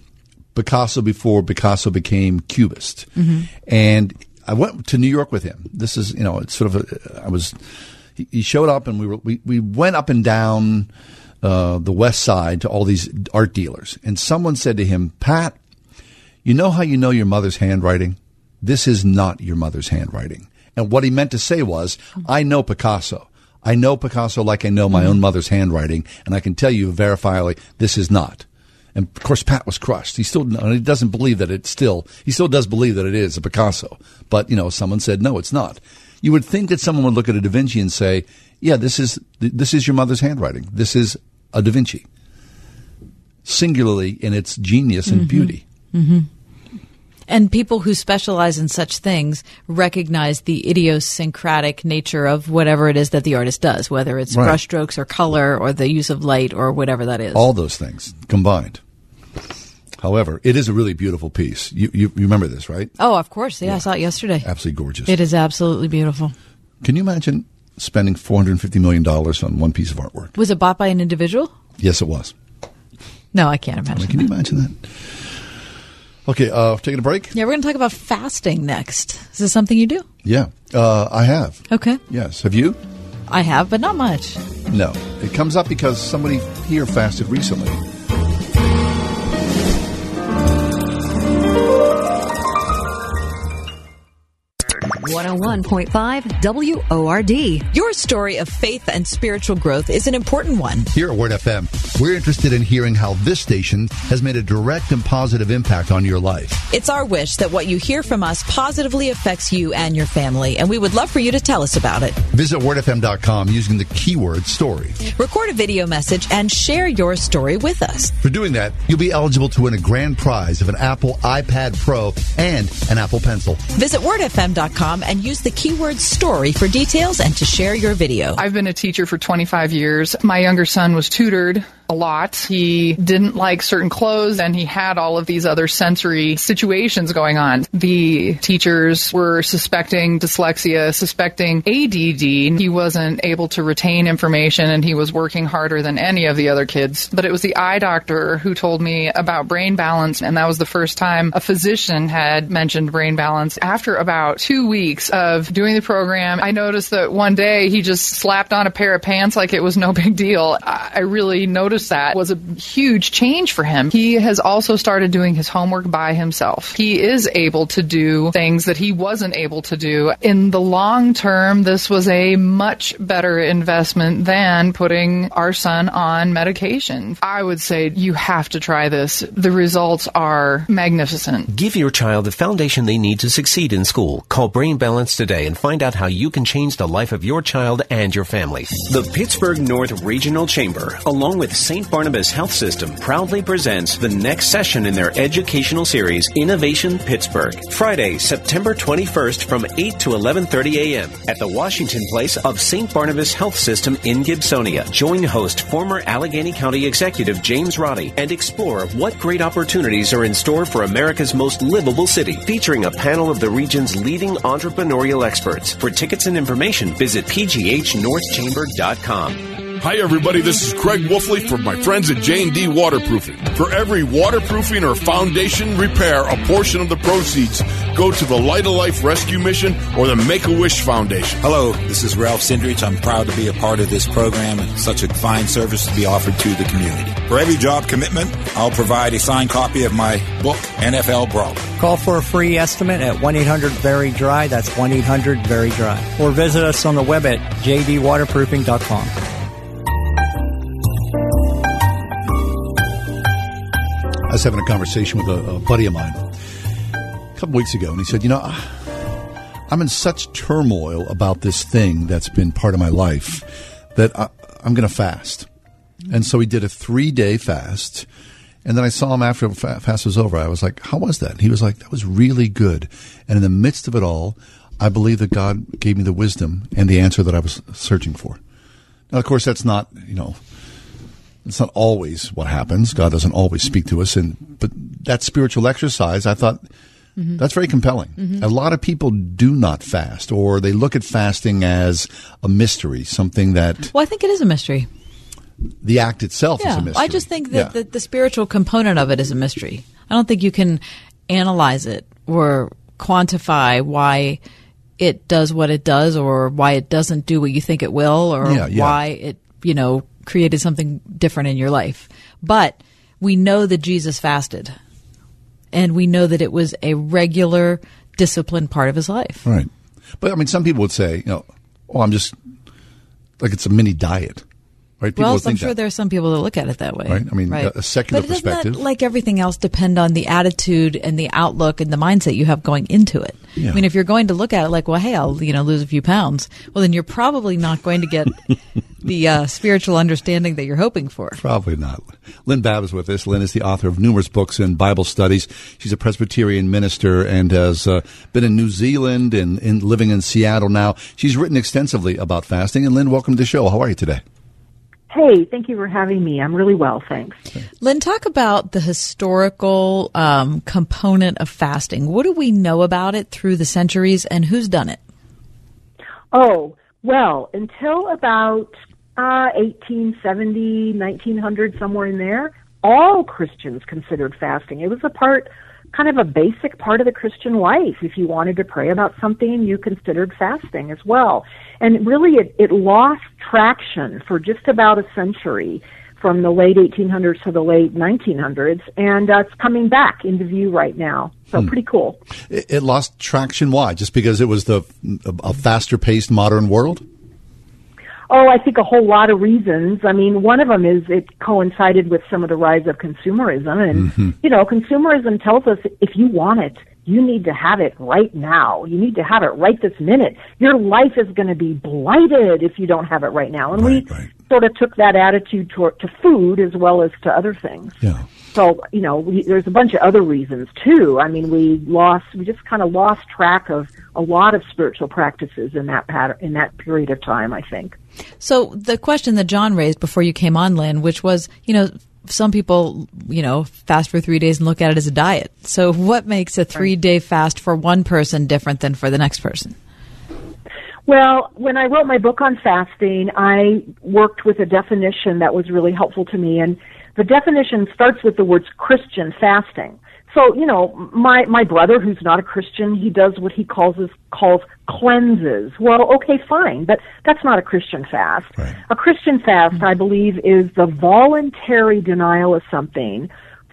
Picasso before Picasso became Cubist, Mhm. and I went to New York with him. This is, you know, it's sort of. A, I was. He, he showed up, and we were we, we went up and down uh, the west side to all these art dealers, and someone said to him, "Pat, you know how you know your mother's handwriting? This is not your mother's handwriting. And what he meant to say was, I know Picasso. I know Picasso like I know my own mother's handwriting, and I can tell you verifiably this is not. And of course, Pat was crushed. He still he doesn't believe that it's still. He still does believe that it is a Picasso, but you know, someone said no, it's not. You would think that someone would look at a Da Vinci and say, "Yeah, this is this is your mother's handwriting. This is a Da Vinci." Singularly in its genius and Mhm. beauty. Mm-hmm. And people who specialize in such things recognize the idiosyncratic nature of whatever it is that the artist does, whether it's Right. brushstrokes or color or the use of light or whatever that is. All those things combined. However, it is a really beautiful piece. You, you, you remember this, right? Oh, of course. Yeah, I saw it yesterday. Absolutely gorgeous. It is absolutely beautiful. Can you imagine spending $450 million on one piece of artwork? Was it bought by an individual? Yes, it was. No, I can't imagine. Can you imagine that? Okay, uh, taking a break? Yeah, we're going to talk about fasting next. Is this something you do? Yeah, uh, I have. Okay. Yes. Have you? I have, but not much. No. It comes up because somebody here fasted recently. 101.5 WORD. Your story of faith and spiritual growth is an important one. Here at Word FM, we're interested in hearing how this station has made a direct and positive impact on your life. It's our wish that what you hear from us positively affects you and your family, and we would love for you to tell us about it. Visit wordfm.com using the keyword story. Record a video message and share your story with us. For doing that, you'll be eligible to win a grand prize of an Apple iPad Pro and an Apple Pencil. Visit wordfm.com and use the keyword story for details and to share your video. I've been a teacher for 25 years. My younger son was tutored a lot. He didn't like certain clothes and he had all of these other sensory situations going on. The teachers were suspecting dyslexia, suspecting ADD. He wasn't able to retain information and he was working harder than any of the other kids. But it was the eye doctor who told me about brain balance and that was the first time a physician had mentioned brain balance. After about two weeks of doing the program, I noticed that one day he just slapped on a pair of pants like it was no big deal. I really noticed that was a huge change for him. He has also started doing his homework by himself. He is able to do things that he wasn't able to do. In the long term, this was a much better investment than putting our son on medication. I would say you have to try this. The results are magnificent. Give your child the foundation they need to succeed in school. Call Brain Balance today and find out how you can change the life of your child and your family. The Pittsburgh North Regional Chamber, along with St. Barnabas Health System proudly presents the next session in their educational series, Innovation Pittsburgh. Friday, September 21st from 8 to 11:30 a.m. at the Washington Place of St. Barnabas Health System in Gibsonia. Join host former Allegheny County Executive James Roddey and explore what great opportunities are in store for America's most livable city, featuring a panel of the region's leading entrepreneurial experts. For tickets and information, visit pghnorthchamber.com. Hi, everybody. This is Craig Wolfley from my friends at J&D Waterproofing. For every waterproofing or foundation repair, a portion of the proceeds go to the Light of Life Rescue Mission or the Make-A-Wish Foundation. Hello, this is Ralph Cindrich. I'm proud to be a part of this program and such a fine service to be offered to the community. For every job commitment, I'll provide a signed copy of my book, NFL Brawl. Call for a free estimate at 1-800-VERY-DRY. That's 1-800-VERY-DRY. Or visit us on the web at jdwaterproofing.com. was having a conversation with a, a buddy of mine a couple weeks ago, and he said, "You know, I'm in such turmoil about this thing that's been part of my life that I, I'm going to fast." And so he did a three day fast. And then I saw him after the fast was over. I was like, How was that? And he was like, That was really good. And in the midst of it all, I believe that God gave me the wisdom and the answer that I was searching for. Now, of course, that's not, you know, it's not always what happens. God doesn't always speak to us. And, but that spiritual exercise, I thought, Mhm. that's very compelling. Mhm. A lot of people do not fast, or they look at fasting as a mystery, something that Well, I think it is a mystery. the act itself is a mystery. I just think that Yeah. the, the spiritual component of it is a mystery. I don't think you can analyze it or quantify why it does what it does or why it doesn't do what you think it will or Yeah, yeah. why it, you know, created something different in your life. But we know that Jesus fasted and we know that it was a regular disciplined part of his life. Right. But I mean, some people would say, you know, oh, I'm just like it's a mini diet, right? People well, I'm sure that. there are some people that look at it that way. Right. I mean, a- a secular but doesn't perspective. That, like everything else, depend on the attitude and the outlook and the mindset you have going into it. Yeah. I mean, if you're going to look at it like, well, hey, I'll you know lose a few pounds, well, then you're probably not going to get the uh, spiritual understanding that you're hoping for. Probably not. Lynne Baab is with us. Lynne is the author of numerous books and Bible studies. She's a Presbyterian minister and has uh, been in New Zealand and in, living in Seattle now. She's written extensively about fasting. And Lynne, welcome to the show. How are you today? Hey, thank you for having me. I'm really well, thanks. Lynne, talk about the historical um, component of fasting. What do we know about it through the centuries, and who's done it? Oh, well, until about uh, 1870, 1900, somewhere in there, all Christians considered fasting. It was a part, kind of a basic part of the Christian life. If you wanted to pray about something, you considered fasting as well. And really, it, it lost traction for just about a century from the late 1800s to the late 1900s, and uh, it's coming back into view right now. So Hmm. pretty cool. It, it lost traction. Why? Just because it was the a faster paced modern world? Oh, I think a whole lot of reasons. I mean, one of them is it coincided with some of the rise of consumerism. And, Mm-hmm. you know, consumerism tells us if you want it, you need to have it right now. You need to have it right this minute. Your life is going to be blighted if you don't have it right now. And we sort of took that attitude toward, to food as well as to other things. Yeah. So, you know, we, there's a bunch of other reasons too. I mean, we lost, we just kind of lost track of a lot of spiritual practices in that pattern, in that period of time, I think. So the question that John raised before you came on, Lynne, which was, you know, some people, you know, fast for three days and look at it as a diet. So what makes a three day fast for one person different than for the next person? Well, when I wrote my book on fasting, I worked with a definition that was really helpful to me. And the definition starts with the words Christian fasting. So, you know, my, my brother who's not a Christian, he does what he calls his, calls cleanses. Well, okay, fine, but that's not a Christian fast. A Christian fast, I believe, is the voluntary denial of something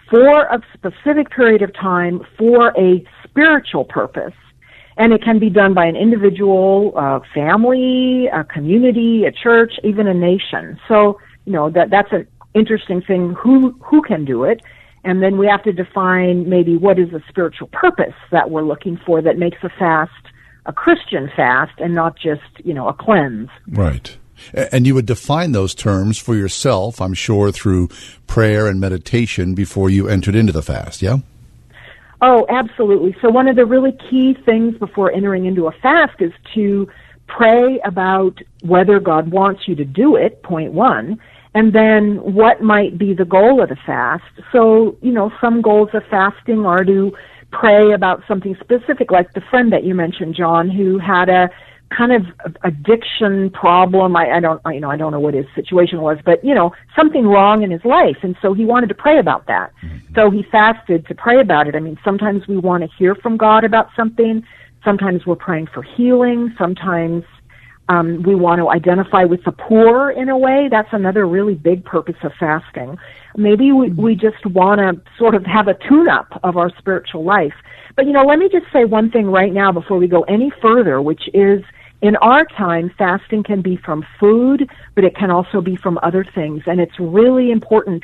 for a specific period of time for a spiritual purpose and it can be done by an individual, a family, a community, a church, even a nation. So, you know, that that's an interesting thing who who can do it. And then we have to define maybe what is the spiritual purpose that we're looking for that makes a fast a Christian fast and not just, you know, a cleanse. Right. And you would define those terms for yourself, I'm sure, through prayer and meditation before you entered into the fast, yeah? Oh, absolutely. So one of the really key things before entering into a fast is to pray about whether God wants you to do it, point one, and then what might be the goal of the fast. So, you know, some goals of fasting are to pray about something specific, like the friend that you mentioned, John, who had a kind of addiction problem. I, I don't, I, you know, I don't know what his situation was, but you know, something wrong in his life, and so he wanted to pray about that. Mm-hmm. So he fasted to pray about it. I mean, sometimes we want to hear from God about something. Sometimes we're praying for healing. Sometimes um, we want to identify with the poor in a way. That's another really big purpose of fasting. Maybe we, we just want to sort of have a tune up of our spiritual life. But you know, let me just say one thing right now before we go any further, which is in our time, fasting can be from food, but it can also be from other things. And it's really important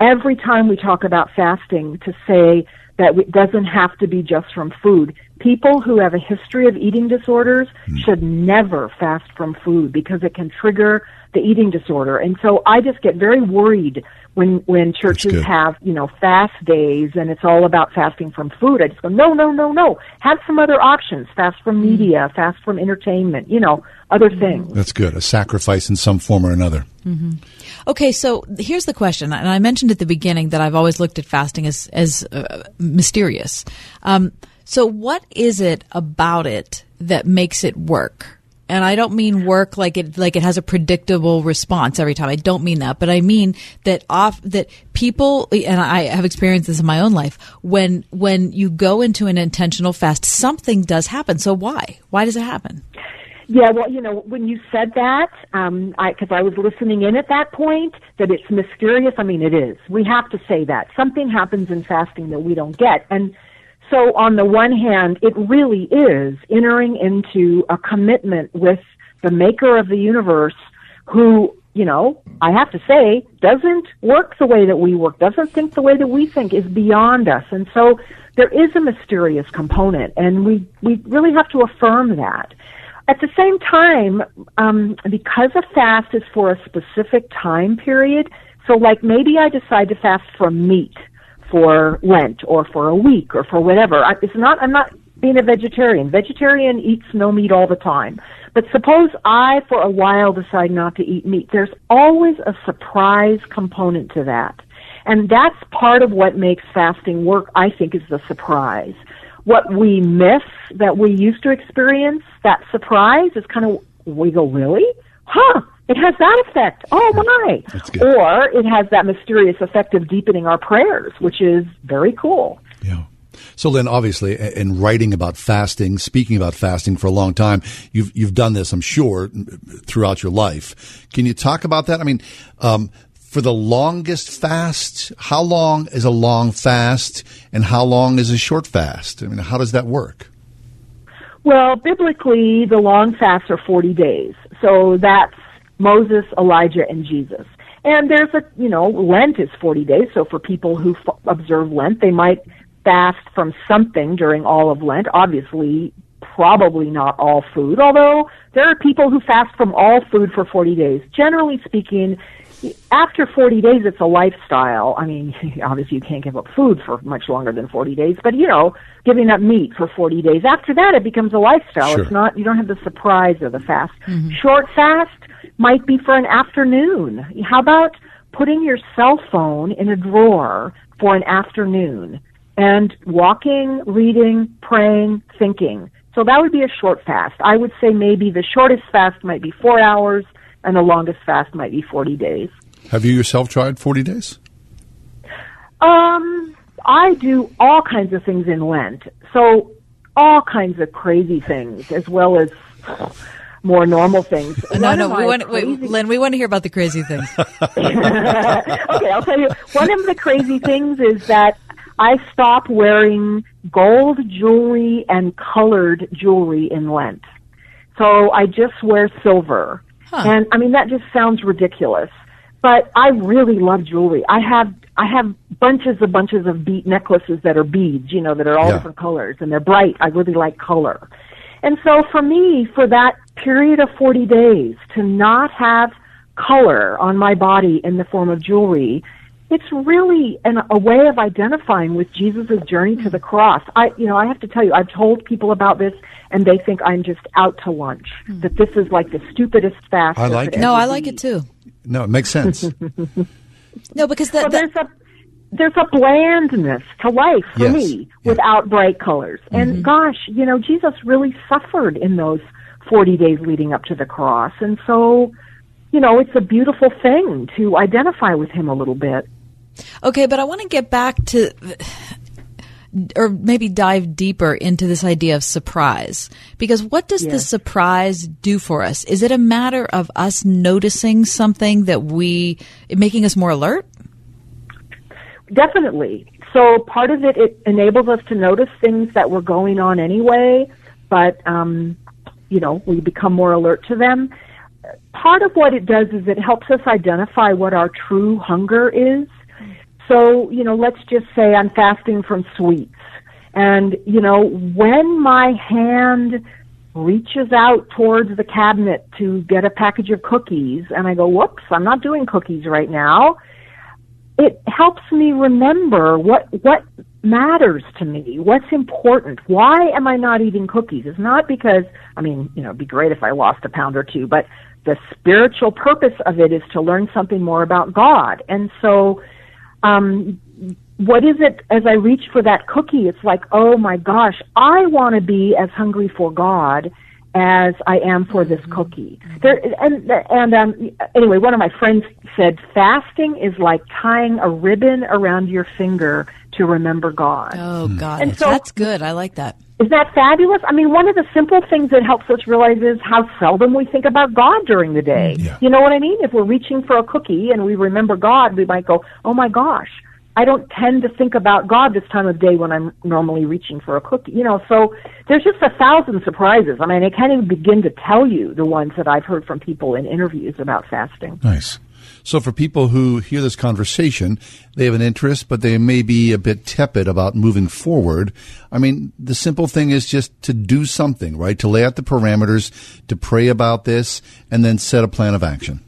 every time we talk about fasting to say that it doesn't have to be just from food. People who have a history of eating disorders hmm. should never fast from food because it can trigger the eating disorder. And so I just get very worried when when churches have, you know, fast days and it's all about fasting from food. I just go, no, no, no, no. Have some other options. Fast from hmm. media, fast from entertainment, you know, other things. That's good. A sacrifice in some form or another. Mm-hmm. Okay, so here's the question, and I mentioned at the beginning that I've always looked at fasting as as uh, mysterious. Um, so, what is it about it that makes it work? And I don't mean work like it like it has a predictable response every time. I don't mean that, but I mean that off that people and I have experienced this in my own life. When when you go into an intentional fast, something does happen. So why? Why does it happen? Yeah, well, you know, when you said that, um, I because I was listening in at that point, that it's mysterious. I mean, it is. We have to say that something happens in fasting that we don't get, and so on the one hand, it really is entering into a commitment with the Maker of the universe, who you know, I have to say, doesn't work the way that we work, doesn't think the way that we think, is beyond us, and so there is a mysterious component, and we we really have to affirm that. At the same time, um, because a fast is for a specific time period, so like maybe I decide to fast from meat for Lent or for a week or for whatever. I, it's not. I'm not being a vegetarian. Vegetarian eats no meat all the time. But suppose I, for a while, decide not to eat meat. There's always a surprise component to that. And that's part of what makes fasting work, I think, is the surprise. What we miss that we used to experience, that surprise, is kind of, we go, really? Huh, it has that effect. Oh my. Or it has that mysterious effect of deepening our prayers, which is very cool. Yeah. So, Lynne, obviously, in writing about fasting, speaking about fasting for a long time, you've you've done this, I'm sure, throughout your life. Can you talk about that? I mean, um, for the longest fast, how long is a long fast, and how long is a short fast? I mean, how does that work? Well, biblically, the long fasts are 40 days. So that's Moses, Elijah, and Jesus. And there's a, you know, Lent is 40 days. So for people who f- observe Lent, they might fast from something during all of Lent. Obviously, probably not all food, although there are people who fast from all food for 40 days. Generally speaking, after 40 days, it's a lifestyle. I mean, obviously you can't give up food for much longer than 40 days, but you know, giving up meat for 40 days. After that, it becomes a lifestyle. Sure. It's not, you don't have the surprise of the fast. Mhm. Short fast might be for an afternoon. How about putting your cell phone in a drawer for an afternoon and walking, reading, praying, thinking? So that would be a short fast. I would say maybe the shortest fast might be four hours and the longest fast might be 40 days. Have you yourself tried 40 days? Um, I do all kinds of things in Lent. So all kinds of crazy things as well as more normal things. No, One no, of we my want, wait, Lynne, we want to hear about the crazy things. okay, I'll tell you. One of the crazy things is that I stop wearing gold jewelry and colored jewelry in Lent. So I just wear silver. And I mean that just sounds ridiculous. But I really love jewelry. I have I have bunches and bunches of bead necklaces that are beads, you know, that are all Yeah. different colors and they're bright. I really like color. And so for me, for that period of 40 days to not have color on my body in the form of jewelry, it's really an, a way of identifying with Jesus' journey to the cross. I, you know, I have to tell you, I've told people about this and they think I'm just out to lunch, hmm. that this is like the stupidest fast. I like it. No, I like it too. No, it makes sense. No, because the, Well, there's a there's a blandness to life for Yes. me without bright colors. And mm-hmm. gosh, you know, Jesus really suffered in those 40 days leading up to the cross. And so, you know, it's a beautiful thing to identify with him a little bit. Okay, but I want to get back to, or maybe dive deeper into this idea of surprise. Because what does the surprise do for us? Is it a matter of us noticing something that we, making us more alert? Definitely. So part of it, it enables us to notice things that were going on anyway, but, um, you know, we become more alert to them. Part of what it does is it helps us identify what our true hunger is. So, you know, let's just say I'm fasting from sweets. And, you know, when my hand reaches out towards the cabinet to get a package of cookies and I go, whoops, I'm not doing cookies right now, it helps me remember what what matters to me, what's important. Why am I not eating cookies? It's not because I mean, you know, it'd be great if I lost a pound or two, but the spiritual purpose of it is to learn something more about God. And so um what is it as I reach for that cookie? It's like, oh my gosh, I want to be as hungry for God as I am for this cookie. There, and and um, anyway, one of my friends said fasting is like tying a ribbon around your finger to remember God. Oh, God. And so- that's good. I like that. Is that fabulous? I mean, one of the simple things that helps us realize is how seldom we think about God during the day. You know what I mean? If we're reaching for a cookie and we remember God, we might go, "Oh my gosh, I don't tend to think about God this time of day when I'm normally reaching for a cookie." You know, so there's just a thousand surprises. I mean, I can't even begin to tell you the ones that I've heard from people in interviews about fasting. Nice. So for people who hear this conversation, they have an interest, but they may be a bit tepid about moving forward. I mean, the simple thing is just to do something, right? To lay out the parameters, to pray about this, and then set a plan of action.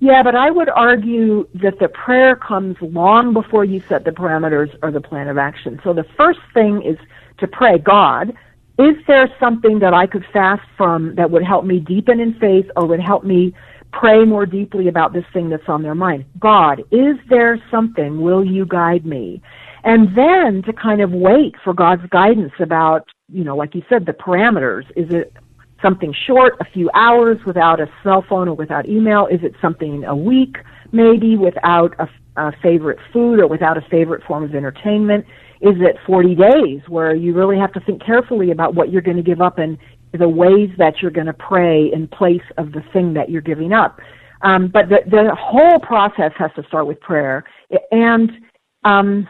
Yeah, but I would argue that the prayer comes long before you set the parameters or the plan of action. So the first thing is to pray, God, is there something that I could fast from that would help me deepen in faith or would help me pray more deeply about this thing that's on their mind? God, is there something? Will you guide me? And then to kind of wait for God's guidance about, you know, like you said, the parameters. Is it something short, a few hours without a cell phone or without email? Is it something a week, maybe without a, a favorite food or without a favorite form of entertainment? Is it 40 days where you really have to think carefully about what you're going to give up and the ways that you're going to pray in place of the thing that you're giving up? Um, but the, the whole process has to start with prayer. And um,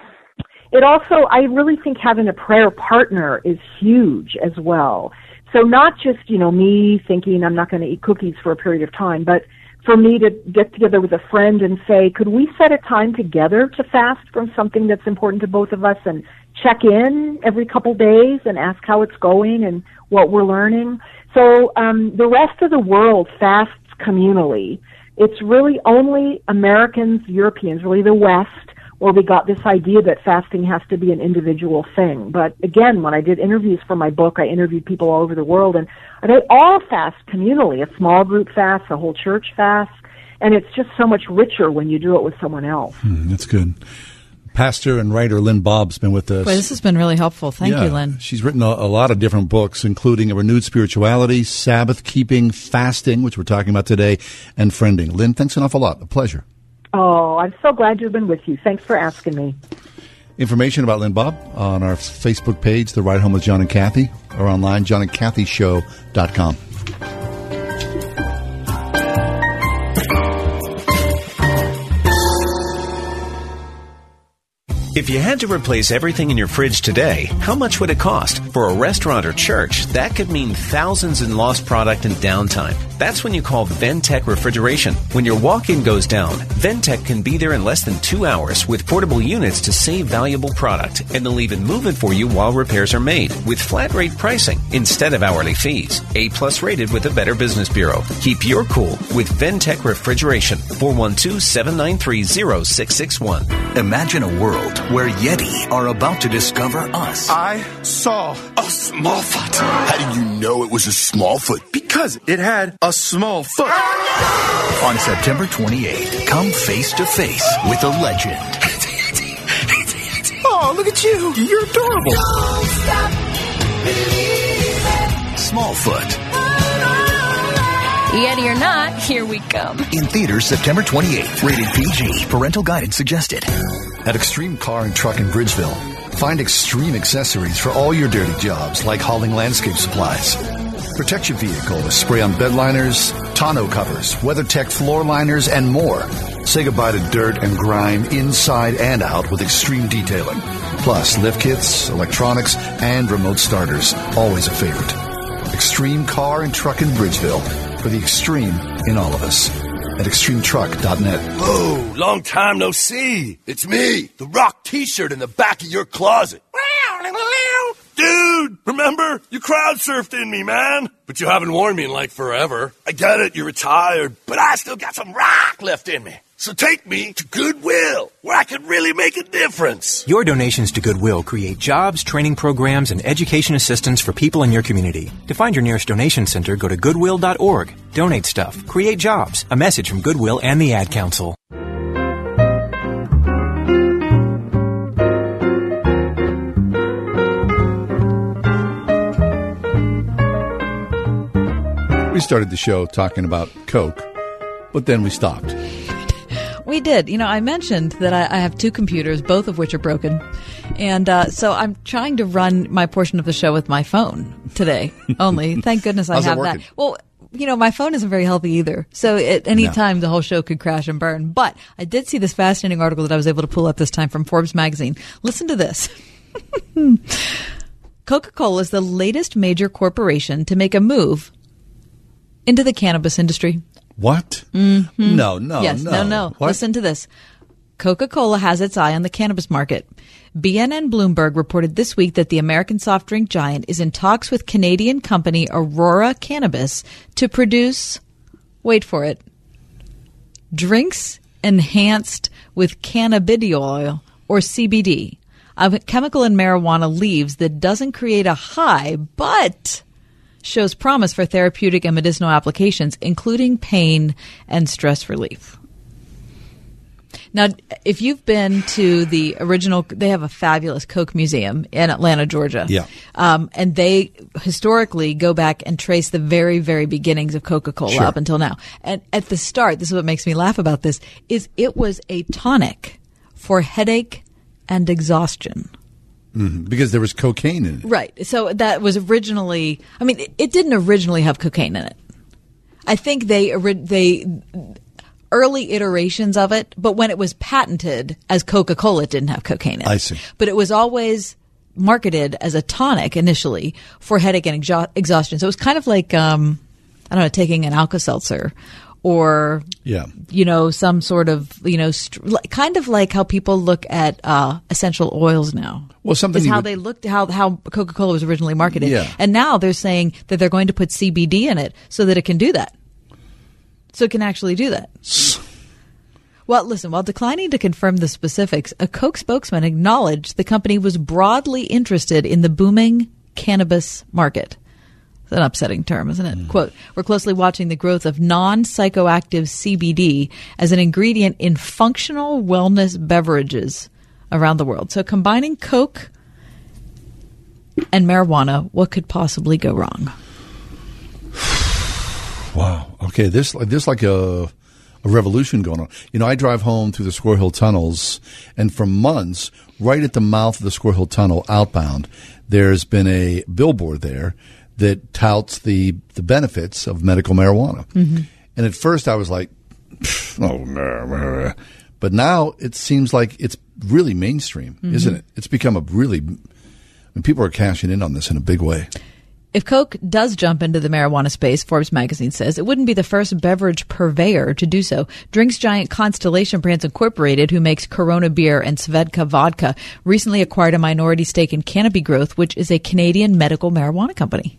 it also, I really think having a prayer partner is huge as well. So not just, you know, me thinking I'm not going to eat cookies for a period of time, but for me to get together with a friend and say, could we set a time together to fast from something that's important to both of us and check in every couple days and ask how it's going and what we're learning? So um, the rest of the world fasts communally. It's really only Americans, Europeans, really the West, where we got this idea that fasting has to be an individual thing. But again, when I did interviews for my book, I interviewed people all over the world, and they all fast communally. A small group fast, a whole church fast, and it's just so much richer when you do it with someone else. Hmm, that's good. Pastor and writer Lynne Baab's been with us. Boy, this has been really helpful. Thank yeah, you, Lynne. She's written a, a, lot of different books, including A Renewed Spirituality, Sabbath Keeping, Fasting, which we're talking about today, and Friending. Lynne, thanks an awful lot. A pleasure. Oh, I'm so glad to have been with you. Thanks for asking me. Information about Lynne Baab on our Facebook page, The Ride Home with John and Kathy, or online, johnandkathyshow.com. If you had to replace everything in your fridge today, how much would it cost? For a restaurant or church, that could mean thousands in lost product and downtime. That's when you call Ventec Refrigeration. When your walk-in goes down, Ventec can be there in less than two hours with portable units to save valuable product, and they'll even move it for you while repairs are made with flat rate pricing instead of hourly fees. A plus rated with the Better Business Bureau. Keep your cool with Ventec Refrigeration. 412-793-0661. Imagine a world where Yeti are about to discover us. I saw a Smallfoot. How did you know it was a Smallfoot? Because it had a small foot. On September 28th, come face to face with a legend. oh, look at you. You're adorable. Smallfoot. Yeti or not, here we come. In theaters September 28th. Rated PG. Parental guidance suggested. At Extreme Car and Truck in Bridgeville, find extreme accessories for all your dirty jobs, like hauling landscape supplies. Protect your vehicle with spray on bed liners, tonneau covers, WeatherTech floor liners, and more. Say goodbye to dirt and grime inside and out with extreme detailing. Plus, lift kits, electronics, and remote starters. Always a favorite. Extreme Car and Truck in Bridgeville for the extreme in all of us. At extremetruck.net. Whoa, long time no see. It's me, the rock t shirt in the back of your closet. Dude, remember? You crowd surfed in me, man. But you haven't worn me in like forever. I get it, you're retired, but I still got some rock left in me. So take me to Goodwill, where I can really make a difference. Your donations to Goodwill create jobs, training programs, and education assistance for people in your community. To find your nearest donation center, go to goodwill.org. Donate stuff, create jobs. A message from Goodwill and the Ad Council. We started the show talking about Coke, but then we stopped. We did. You know, I mentioned that I, I have two computers, both of which are broken. And uh, so I'm trying to run my portion of the show with my phone today only. Thank goodness I have that. Well, you know, my phone isn't very healthy either. So at any No. time, the whole show could crash and burn. But I did see this fascinating article that I was able to pull up this time from Forbes magazine. Listen to this. Coca Cola is the latest major corporation to make a move into the cannabis industry. What? Mhm. No, no, yes, no. no, no. Listen to this. Coca Cola has its eye on the cannabis market. BNN Bloomberg reported this week that the American soft drink giant is in talks with Canadian company Aurora Cannabis to produce, wait for it, drinks enhanced with cannabidiol or CBD, a chemical in marijuana leaves that doesn't create a high, but shows promise for therapeutic and medicinal applications, including pain and stress relief. Now, if you've been to the original, they have a fabulous Coke Museum in Atlanta, Georgia. Yeah. Um, and they historically go back and trace the very, very beginnings of Coca Cola Sure. up until now. And at the start, this is what makes me laugh about this, is it was a tonic for headache and exhaustion. Mhm, Because there was cocaine in it. Right. So that was originally. I mean, it, it didn't originally have cocaine in it. I think they they early iterations of it, but when it was patented as Coca Cola, it didn't have cocaine in it. I see. But it was always marketed as a tonic initially for headache and exha- exhaustion. So it was kind of like um, I don't know, taking an Alka Seltzer or Yeah. you know some sort of you know li- kind of like how people look at uh, essential oils now. Well, something is how would- they looked how how Coca Cola was originally marketed, Yeah. and now they're saying that they're going to put CBD in it so that it can do that, so it can actually do that. Well, listen, while declining to confirm the specifics, a Coke spokesman acknowledged the company was broadly interested in the booming cannabis market. It's an upsetting term, isn't it? Mm. Quote, we're closely watching the growth of non psychoactive CBD as an ingredient in functional wellness beverages around the world. So combining Coke and marijuana, what could possibly go wrong? Wow. Okay, this there's like a a revolution going on. You know, I drive home through the Squirrel Hill tunnels, and for months, right at the mouth of the Squirrel Hill Tunnel outbound, there's been a billboard there that touts the the benefits of medical marijuana. Mhm. And at first, I was like, "Oh, meh, meh, meh." but now it seems like it's really mainstream, Mhm. isn't it? It's become a really. I mean, people are cashing in on this in a big way. If Coke does jump into the marijuana space, Forbes magazine says it wouldn't be the first beverage purveyor to do so. Drinks giant Constellation Brands Incorporated, who makes Corona beer and Svedka vodka, recently acquired a minority stake in Canopy Growth, which is a Canadian medical marijuana company.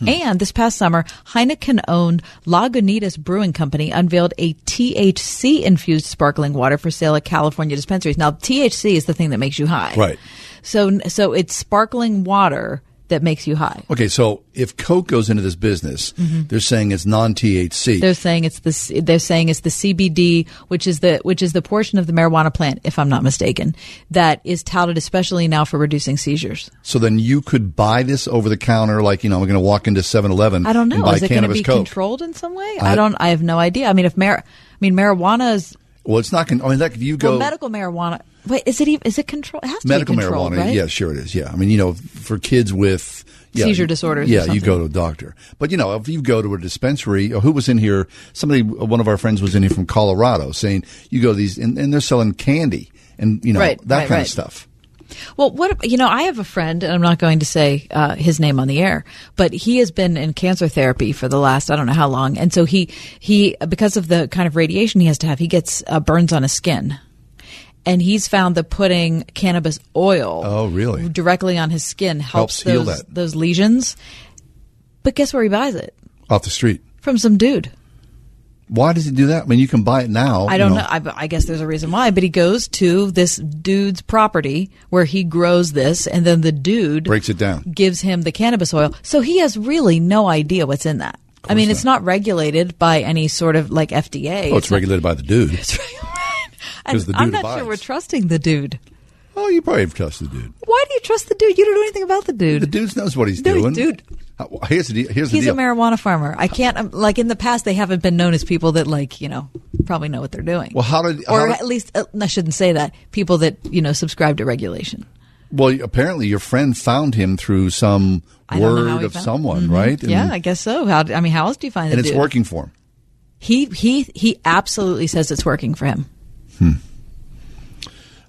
Hmm. And this past summer, Heineken owned Lagunitas Brewing Company unveiled a THC infused sparkling water for sale at California dispensaries. Now, THC is the thing that makes you high. Right. So, so it's sparkling water that makes you high. Okay, so if Coke goes into this business, Mhm. they're saying it's non-THC. They're saying it's the they're saying it's the CBD, which is the which is the portion of the marijuana plant, if I'm not mistaken, that is touted especially now for reducing seizures. so then you could buy this over the counter, like you know, I'm going to walk into 7-Eleven I don't know. Is it going to be Coke. controlled in some way? I- I, don't. I have no idea. I mean, if mar, I mean, marijuana is Well, it's not. Con- I mean, like if you go well, medical marijuana. Wait, is it even? Is it controlled? It has to medical be controlled, marijuana, right? yeah, sure it is. Yeah, I mean, you know, for kids with yeah, Seizure you- disorders or Yeah, you go to a doctor. But you know, if you go to a dispensary, or who was in here? Somebody, uh, one of our friends was in here from Colorado, saying you go to these, and, and they're selling candy and you know Right, that right, kind right. of stuff. Well, what you know, I have a friend, and I'm not going to say uh, his name on the air, but he has been in cancer therapy for the last I don't know how long, and so he he because of the kind of radiation he has to have, he gets uh, burns on his skin, and he's found that putting cannabis oil Oh, really? directly on his skin Helps helps, heal those that. those lesions. But guess where he buys it Off the street. from? Some dude. Why does he do that? I mean, you can buy it now. I don't know. I, I guess there's a reason why, but he goes to this dude's property where he grows this, and then the dude Breaks it down. gives him the cannabis oil. So he has really no idea what's in that. I mean, it's not regulated by any sort of like FDA. Oh, it's, not- regulated by the dude. and 'cause the I'm not abides. sure we're trusting the dude. Oh, you probably trust the dude. Why do you trust the dude? You don't know anything about the dude. The dude knows what he's Dude, doing. dude. Uh, Here's the deal. Here's the He's deal. a marijuana farmer. I can't um, like in the past they haven't been known as people that like you know probably know what they're doing. well, how did? or how did- at least uh, I shouldn't say that people that you know subscribe to regulation. well, apparently your friend found him through some I don't know how word of someone, Mhm. right? yeah, I guess so. How? I mean, how else do you find it? and it's dude? working for him. He he he absolutely says it's working for him.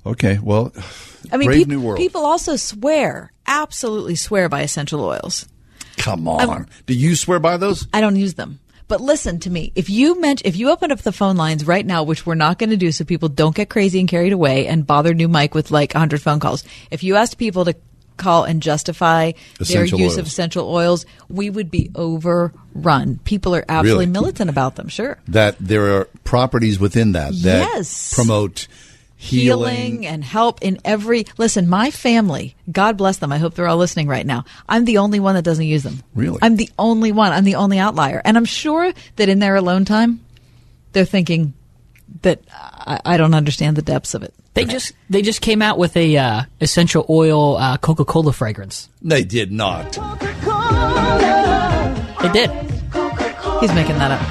Okay, well, I mean, brave peop- new world. people also swear, absolutely swear by essential oils. Come on, do you swear by those? I don't use them. But listen to me. If you mention, if you open up the phone lines right now, which we're not going to do, so people don't get crazy and carried away and bother new Mike with like hundred phone calls. If you asked people to call and justify Essential their use oils. of essential oils, we would be overrun. People are absolutely Really? militant about them. Sure. That there are properties within that that Yes. promote healing. and help in every listen my family god bless them i hope they're all listening right now i'm the only one that doesn't use them Really? i'm the only one i'm the only outlier and i'm sure that in their alone time they're thinking that i, I don't understand the depths of it They just they just came out with a uh, essential oil uh, Coca Cola fragrance. They did not. They did. he's making that up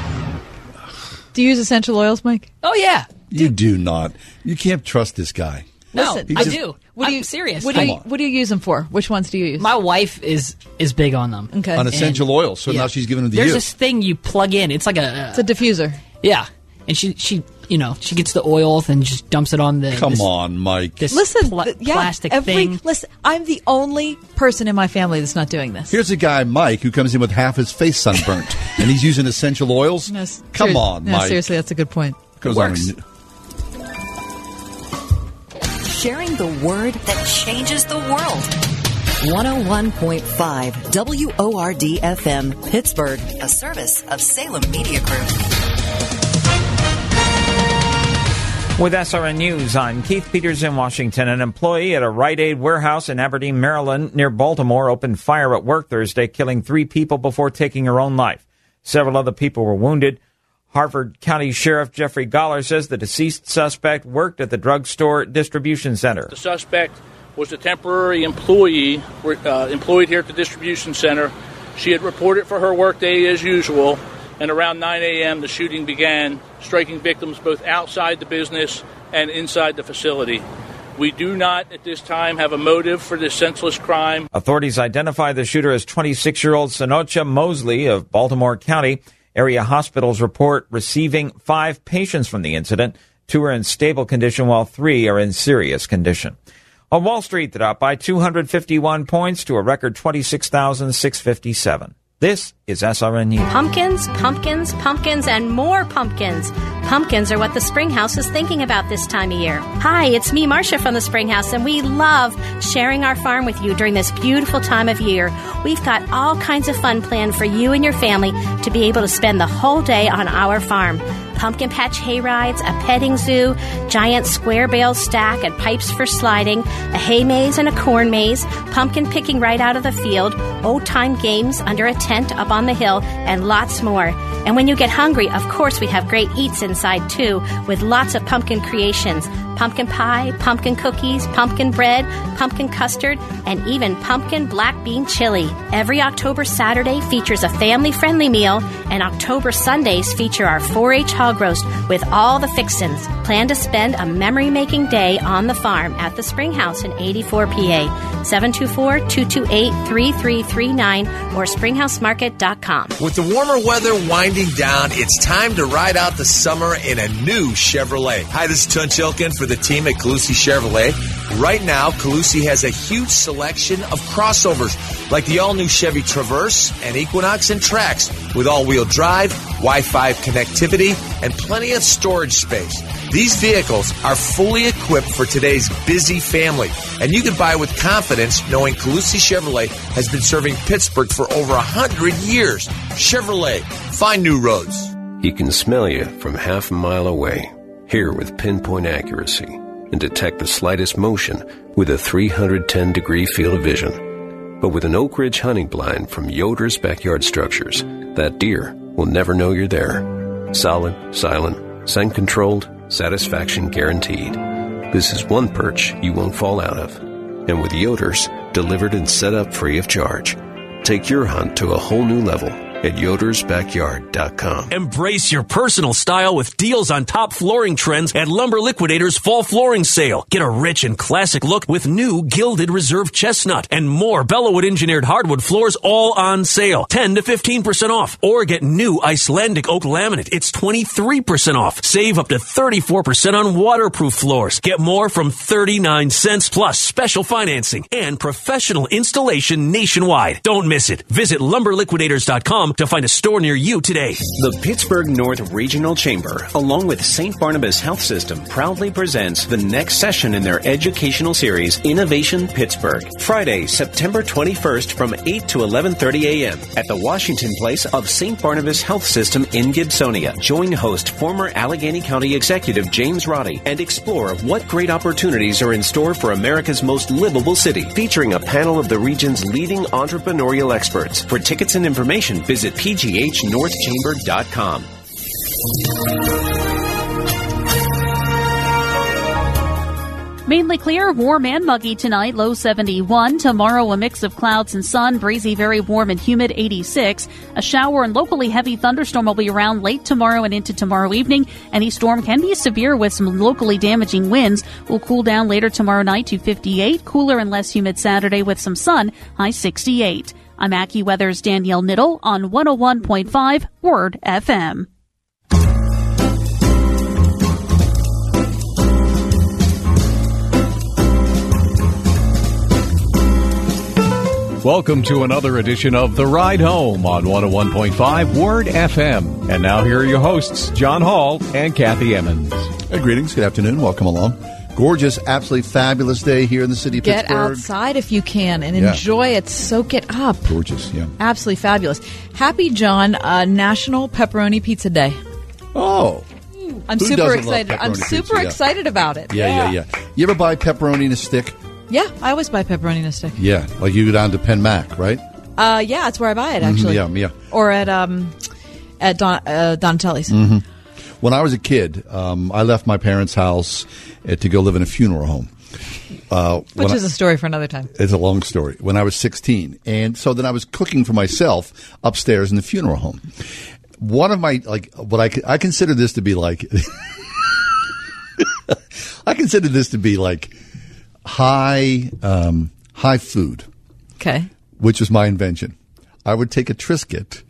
do you use essential oils mike Oh yeah. You do not. You can't trust this guy. No, Listen, I just- do. what do I'm you serious? what do you what do you use them for which ones do you use my wife is is big on them. Okay. On essential And- oils. So now she's giving them to There's you. this thing you plug in. It's like a it's a diffuser yeah, and she she you know she gets the oil and just dumps it on the. Come this, on, Mike. This listen pla- th- yeah, plastic every, thing. listen i'm the only person in my family that's not doing this Here's a guy, Mike, who comes in with half his face sunburnt, and he's using essential oils. No, Come seri- on, no, Mike. seriously that's a good point Goes It on works. and- Sharing the word that changes the world. 101.5 WORD FM, Pittsburgh, a service of Salem Media Group. With SRN News, I'm Keith Peters in Washington. An employee at a Rite Aid warehouse in Aberdeen, Maryland, near Baltimore, opened fire at work Thursday, killing three people before taking her own life. Several other people were wounded. Harford County Sheriff Jeffrey Gahler says the deceased suspect worked at the drugstore distribution center. The suspect was a temporary employee uh, employed here at the distribution center. She had reported for her workday as usual, and around 9 a.m. the shooting began, striking victims both outside the business and inside the facility. We do not at this time have a motive for this senseless crime. Authorities identify the shooter as 26 year old Snochia Moseley of Baltimore County. Area hospitals report receiving five patients from the incident. Two are in stable condition while three are in serious condition. On Wall Street, the Dow by 251 points to a record 26,657. This is SRN. Pumpkins, pumpkins, pumpkins, and more pumpkins. Pumpkins are what the Springhouse is thinking about this time of year. Hi, it's me, Marcia from the Springhouse, and we love sharing our farm with you during this beautiful time of year. We've got all kinds of fun planned for you and your family to be able to spend the whole day on our farm. Pumpkin patch hay rides, a petting zoo, giant square bale stack and pipes for sliding, a hay maze and a corn maze, pumpkin picking right out of the field, old time games under a tent up on the hill, and lots more. And when you get hungry, of course, we have great eats inside too, with lots of pumpkin creations pumpkin pie, pumpkin cookies, pumpkin bread, pumpkin custard, and even pumpkin black bean chili. Every October Saturday features a family friendly meal, and October Sundays feature our 4 H hog roast with all the fixins. Plan to spend a memory making day on the farm at the Springhouse in 84 PA. 724 228 3339 or springhousemarket.com. With the warmer weather winding down, it's time to ride out the summer in a new Chevrolet. Hi, this is Tunch Ilkin for the team at Colussy Chevrolet. Right now, Colussy has a huge selection of crossovers like the all new Chevy Traverse and Equinox and Trax with all wheel drive, Wi Fi connectivity, and plenty of storage space. These vehicles are fully equipped for today's busy family, and you can buy with confidence knowing Colussy Chevrolet has been serving Pittsburgh for over a hundred years. Chevrolet, find new roads. He can smell you from half a mile away, hear with pinpoint accuracy, and detect the slightest motion with a 310 degree field of vision. But with an Oak Ridge hunting blind from Yoder's Backyard Structures, that deer will never know you're there. Solid, silent, scent controlled, satisfaction guaranteed. This is one perch you won't fall out of. And with Yoder's, delivered and set up free of charge. Take your hunt to a whole new level at yodersbackyard.com. Embrace your personal style with deals on top flooring trends at Lumber Liquidators Fall Flooring Sale. Get a rich and classic look with new gilded reserve chestnut and more Bellawood engineered hardwood floors all on sale. 10 to 15% off. Or get new Icelandic oak laminate. It's 23% off. Save up to 34% on waterproof floors. Get more from 39 cents plus special financing and professional installation nationwide. Don't miss it. Visit lumberliquidators.com to find a store near you today. The Pittsburgh North Regional Chamber, along with St. Barnabas Health System, proudly presents the next session in their educational series, Innovation Pittsburgh, Friday, September 21st from 8 to 11:30 a.m. at the Washington Place of St. Barnabas Health System in Gibsonia. Join host former Allegheny County Executive James Roddey and explore what great opportunities are in store for America's most livable city, featuring a panel of the region's leading entrepreneurial experts. For tickets and information, visit pghnorthchamber.com. Mainly clear, warm and muggy tonight, low 71. Tomorrow, a mix of clouds and sun, breezy, very warm and humid, 86. A shower and locally heavy thunderstorm will be around late tomorrow and into tomorrow evening. Any storm can be severe with some locally damaging winds. Will cool down later tomorrow night to 58. Cooler and less humid Saturday with some sun, high 68. I'm AccuWeather's Danielle Niddle on 101.5 Word FM. Welcome to another edition of The Ride Home on 101.5 Word FM. And now here are your hosts, John Hall and Kathy Emmons. Hey, greetings. Good afternoon. Welcome along. Gorgeous, absolutely fabulous day here in the city of Get Pittsburgh. outside if you can and Yeah. enjoy it. Soak it up. Gorgeous, yeah. Absolutely fabulous. Happy John uh, National Pepperoni Pizza Day. Oh. I'm Who super excited. I'm super pizza? Yeah. excited about it. Yeah, yeah, yeah. You ever buy pepperoni in a stick? Yeah, I always buy pepperoni in a stick. Yeah, like you go down to Penn Mac, right? Uh, yeah, that's where I buy it Mhm, actually. yeah, yeah. Or at um, at Don uh, Donatelli's. hmm When I was a kid, um, I left my parents' house uh, to go live in a funeral home. Uh, Which is a story for another time. It's a long story. When I was 16. And so then I was cooking for myself upstairs in the funeral home. One of my, like, what I, I consider this to be like, I consider this to be like high, um, high food, Okay. which was my invention. I would take a Triscuit,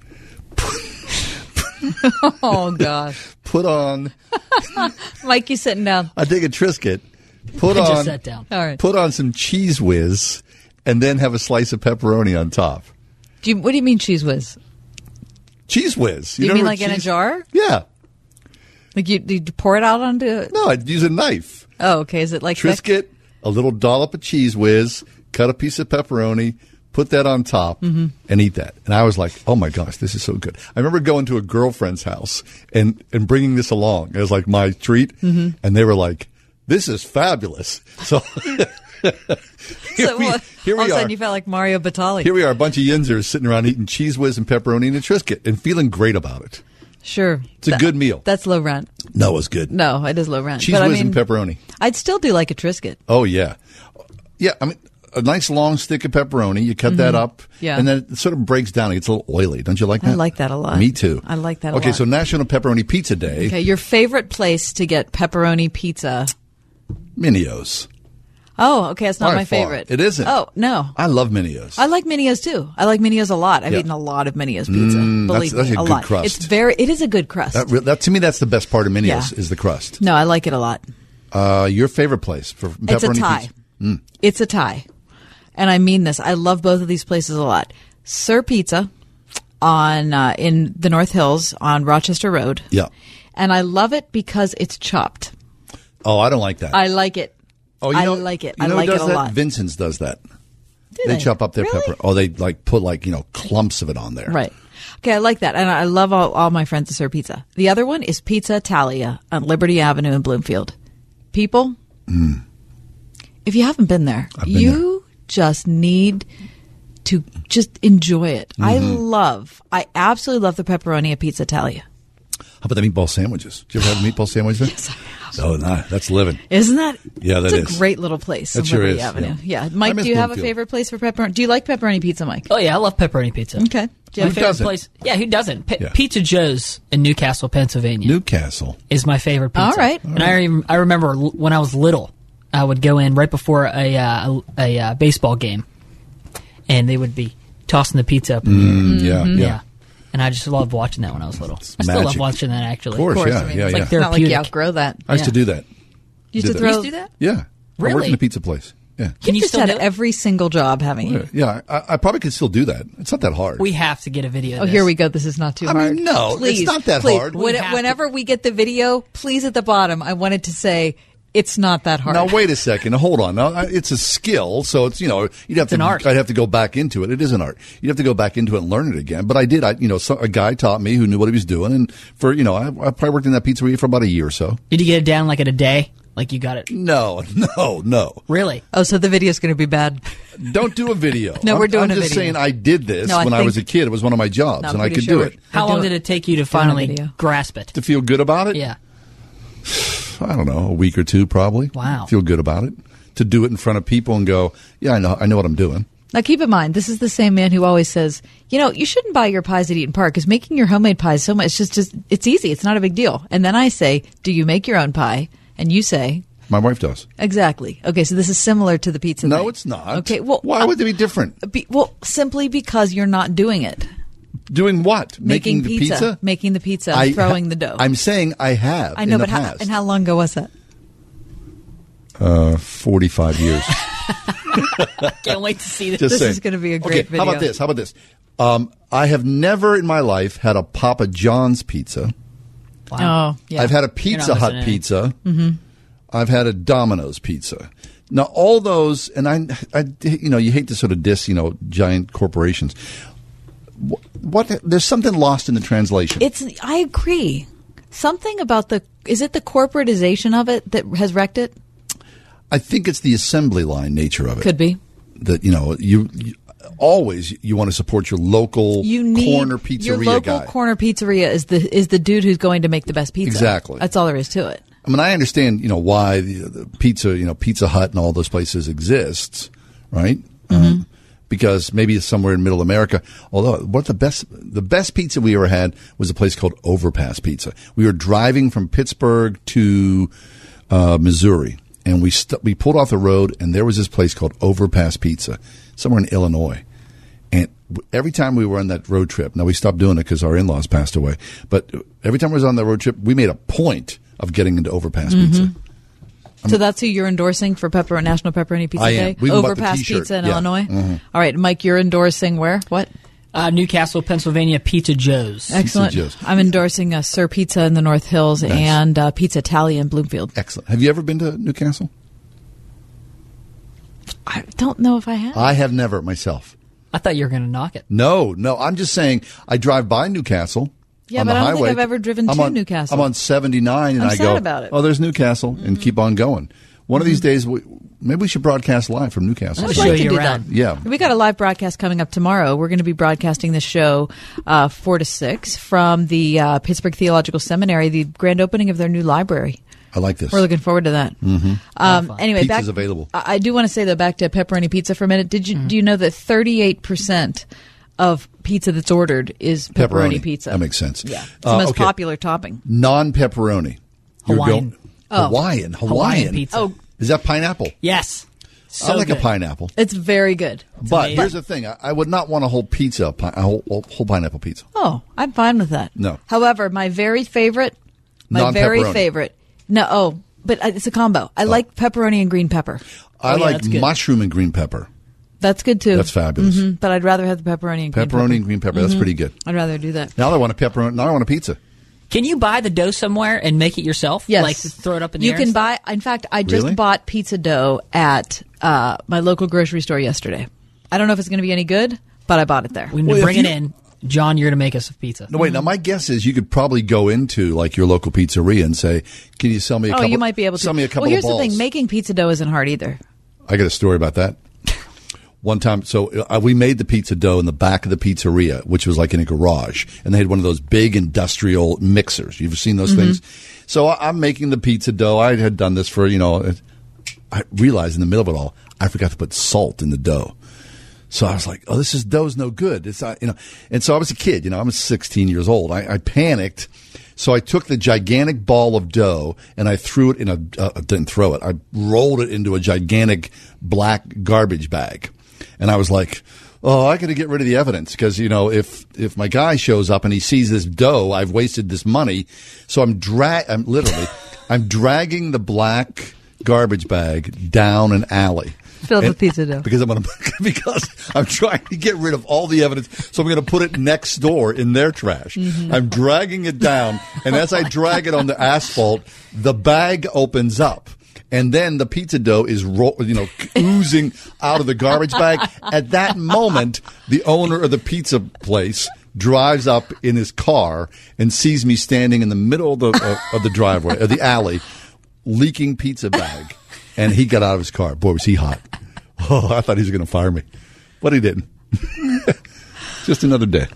oh gosh, put on, Mike, you sitting down? I take a Triscuit, put I on, just sat down. All right. put on some cheese whiz, and then have a slice of pepperoni on top. Do you, what do you mean cheese whiz? Cheese whiz. Do you, mean what like in a jar? Yeah. Like you, you pour it out onto? it? No, I'd use a knife. Oh, okay. Is it like thick? Triscuit, a little dollop of cheese whiz, cut a piece of pepperoni, put that on top, Mhm. and eat that. And I was like, oh my gosh, this is so good. I remember going to a girlfriend's house and, and bringing this along as like my treat. Mhm. And they were like, this is fabulous. So. here So we, what- here all of a sudden you felt like Mario Batali. Here we are, a bunch of yinzers sitting around eating cheese whiz and pepperoni and a Triscuit and feeling great about it. Sure. It's a That- good meal. That's low rent. No, it's good. No, it is low rent. Cheese but whiz I mean, and pepperoni. I'd still do like a Triscuit. Oh yeah, yeah. I mean, a nice long stick of pepperoni. You cut that Mhm. up, Yeah. and then it sort of breaks down. It gets a little oily. Don't you like that? I like that a lot. Me too. I like that a okay, so National Pepperoni Pizza Day. Okay, your favorite place to get pepperoni pizza? Mineo's. Oh, okay, it's not By my far. favorite. It isn't. Oh no, I love Mineo's. I like Mineo's too. I like Mineo's a lot. I've Yeah. eaten a lot of Mineo's pizza. Mm, that's- Believe that's me, a a, good lot. crust. It's very. It is a good crust. That, that to me, that's the best part of Mineo's Yeah. is the crust. no, I like it a lot. Uh, your favorite place for pepperoni It's a tie. pizza? Mm. It's a tie, and I mean this. I love both of these places a lot. Sir Pizza on uh, in the North Hills on Rochester Road, Yeah. and I love it because it's chopped. Oh, I don't like that. I like it. oh, you know, I like it. You I know like who it a that? lot. Vincent's does that. Do they, they? chop up their Really? pepper. Oh, they like put like you know clumps of it on there. Right. Okay, I like that, and I love all, all my friends at Sir Pizza. The other one is Pizza Italia on Liberty Avenue in Bloomfield. People, Mm. if you haven't been there, been you just need to just enjoy it. I Mhm. love, I absolutely love the pepperoni at Pizza Italia. How about the meatball sandwiches? Did you ever have a meatball sandwich there? yes, I have. Oh, no, that's living. Isn't that? Yeah, that it's is. a great little place. That on sure is, Avenue. yeah. Yeah, Mike, do you have a favorite place for pepperoni? Do you like pepperoni pizza, Mike? Oh yeah, I love pepperoni pizza. Okay. Do you My have a favorite doesn't? place. Yeah, who doesn't? P- Yeah. Pizza Joe's in New Castle, Pennsylvania. New Castle. is my favorite pizza. All right. And I rem- I remember l- when I was little, I would go in right before a uh, a, a uh, baseball game, and they would be tossing the pizza up. in the Mm, air. yeah, yeah, yeah. And I just loved watching that when I was little. I still love watching that actually. Of course, Of course, yeah, I mean, yeah, it's yeah. like It's not like you therapeutic. outgrow that. I used to do that. You used to that. throw. You used to do that? Yeah. I worked in a pizza place. Yeah. Can you just still had do it? every single job, haven't you? Yeah, I, I probably could still do that. It's not that hard. We have to get a video. of Oh, this. here we go. This is not too I mean, hard. no, it's please, not that please. hard. When- We have whenever we get the video, please at the bottom, I wanted to say it's not that hard. Now wait a second. Hold on. Now it's a skill, so it's you know you'd have to. an art. I'd have to go back into it. It is an art. You'd have to go back into it and learn it again. But I did. I you know so, a guy taught me who knew what he was doing, and for you know I, I probably worked in that pizzeria for about a year or so. Did you get it down like in a day? Like you got it? No, no, no. Really? Oh, so the video's going to be bad. Don't do a video. No, we're I'm- doing I'm a just video. saying I did this No, I when I was a kid. It was one of my jobs, No, and I could sure do it. How long did it take you to finally grasp it? To feel good about it, Yeah. I don't know, a week or two probably. Wow. Feel good about it. To do it in front of people and go, yeah, I know, I know what I'm doing. Now, keep in mind, this is the same man who always says, you know, you shouldn't buy your pies at Eat'n Park because making your homemade pies so much, it's just, just, it's easy. It's not a big deal. And then I say, do you make your own pie? And you say, My wife does. exactly. Okay, so this is similar to the pizza. No, thing. it's not. Okay, well, why would it be different? Be, well, simply because you're not doing it. Doing what? Making, the pizza, pizza? making the pizza, I- throwing the dough. I'm saying I have. I know, in the but how, and how long ago was that? Uh, 45 years. Can't wait to see this. Just This saying. is gonna be a great okay, How about video. this? How about this? Um, I have never in my life had a Papa John's pizza. Oh, yeah. I've had a Pizza Hut missing pizza. Mm-hmm. I've had a Domino's pizza. Now, all those, and I, I, you know, you hate to sort of diss, you know, giant corporations. What, there's something lost in the translation. It's. I agree. Something about the is it the corporatization of it that has wrecked it? I think it's the assembly line nature of it. Could be. that you know you, you always you want to support your local You need corner pizzeria your local guy. corner pizzeria is the is the dude who's going to make the best pizza. Exactly. That's all there is to it. I mean, I understand you know why the, the pizza, you know, Pizza Hut and all those places exists, right? Mm-hmm. Um, because maybe it's somewhere in Middle America. Although, what the best the best pizza we ever had was a place called Overpass Pizza. We were driving from Pittsburgh to uh, Missouri, and we st- we pulled off the road, and there was this place called Overpass Pizza, somewhere in Illinois. And every time we were on that road trip, now we stopped doing it because our in laws passed away. But every time we was on that road trip, we made a point of getting into Overpass Mm-hmm. Pizza. So that's who you're endorsing for Pepper National Pepperoni Pizza I am. Day. We even bought the Overpass. Pizza in Yeah. Illinois. Mhm. All right, Mike, you're endorsing where? What? Uh, New Castle, Pennsylvania, Pizza Joe's. Excellent. Joe's. I'm endorsing uh, Sir Pizza in the North Hills Nice. and uh, Pizza Italia in Bloomfield. Excellent. Have you ever been to New Castle? I don't know if I have. I have never myself. I thought you were going to knock it. No, no. I'm just saying I drive by New Castle. Yeah, on but the I don't think. I've ever driven I'm to on, New Castle. I'm on 79 and I'm I sad go, about it. Mm-hmm. oh, there's New Castle, and keep on going. One of these days, we, maybe we should broadcast live from New Castle. I'd show like to you do around. that. Yeah. We got a live broadcast coming up tomorrow. We're going to be broadcasting this show uh, 4 to 6 from the uh, Pittsburgh Theological Seminary, the grand opening of their new library. I like this. We're looking forward to that. Mhm. Um, anyway, Pizza's back, available. I, I do want to say though, back to pepperoni pizza for a minute. Did you Mm. do you know that 38 percent of pizza that's ordered is pepperoni, Pepperoni. pizza? That makes sense. Yeah, it's the Uh, most okay. popular topping. Non pepperoni. Hawaiian. Oh. Hawaiian. Hawaiian. Hawaiian pizza. Oh, Is that pineapple? Yes. So I like good. a pineapple. it's very good. But amazing. here's the thing: I, I would not want a whole pizza, a, pi- a whole, whole pineapple pizza. Oh, I'm fine with that. No. However, my very favorite, my very Non-pepperoni. Oh. favorite. No, oh, but uh, it's a combo. I like pepperoni and green pepper. I Oh, yeah, like that's mushroom and green pepper. That's good too. That's fabulous. Mhm, but I'd rather have the pepperoni and green pepper. Pepperoni and green pepper. That's Mhm. pretty good. I'd rather do that. Now I want a pepperoni. Now I want a pizza. Can you buy the dough somewhere and make it yourself? Yes. Like throw it up in the air? You air can buy. In fact, I just Really? bought pizza dough at uh, my local grocery store yesterday. I don't know if it's going to be any good, but I bought it there. We need Well, to if bring it you- in. John, you're going to make us a pizza. No, wait. Now my guess is you could probably go into like your local pizzeria and say, "Can you sell me a oh, couple?" you might be able to. sell me a couple well, here's of balls. the thing: making pizza dough isn't hard either. I got a story about that. One time, so uh, we made the pizza dough in the back of the pizzeria, which was like in a garage, and they had one of those big industrial mixers. You've seen those Mm-hmm. things. So I- I'm making the pizza dough. I had done this for you know. I realized in the middle of it all, I forgot to put salt in the dough. So I was like, "Oh, this is dough's no good." It's not, you know. And so I was a kid, you know. I was 16 years old. I, I panicked, so I took the gigantic ball of dough and I threw it in a. Uh, didn't throw it. I rolled it into a gigantic black garbage bag, and I was like, "Oh, I got to get rid of the evidence because you know if if my guy shows up and he sees this dough, I've wasted this money." So I'm drag. I'm literally, I'm dragging the black garbage bag down an alley. Filled with pizza dough. Because I'm gonna because I'm trying to get rid of all the evidence, so I'm going to put it next door in their trash. Mhm. I'm dragging it down, and as I drag it on the asphalt, the bag opens up. And then the pizza dough is, ro- you know, oozing out of the garbage bag. At that moment, the owner of the pizza place drives up in his car and sees me standing in the middle of the of, of the driveway, of the alley, leaking pizza bag. And he got out of his car. Boy, was he hot! Oh, I thought he was going to fire me, but he didn't. Just another day.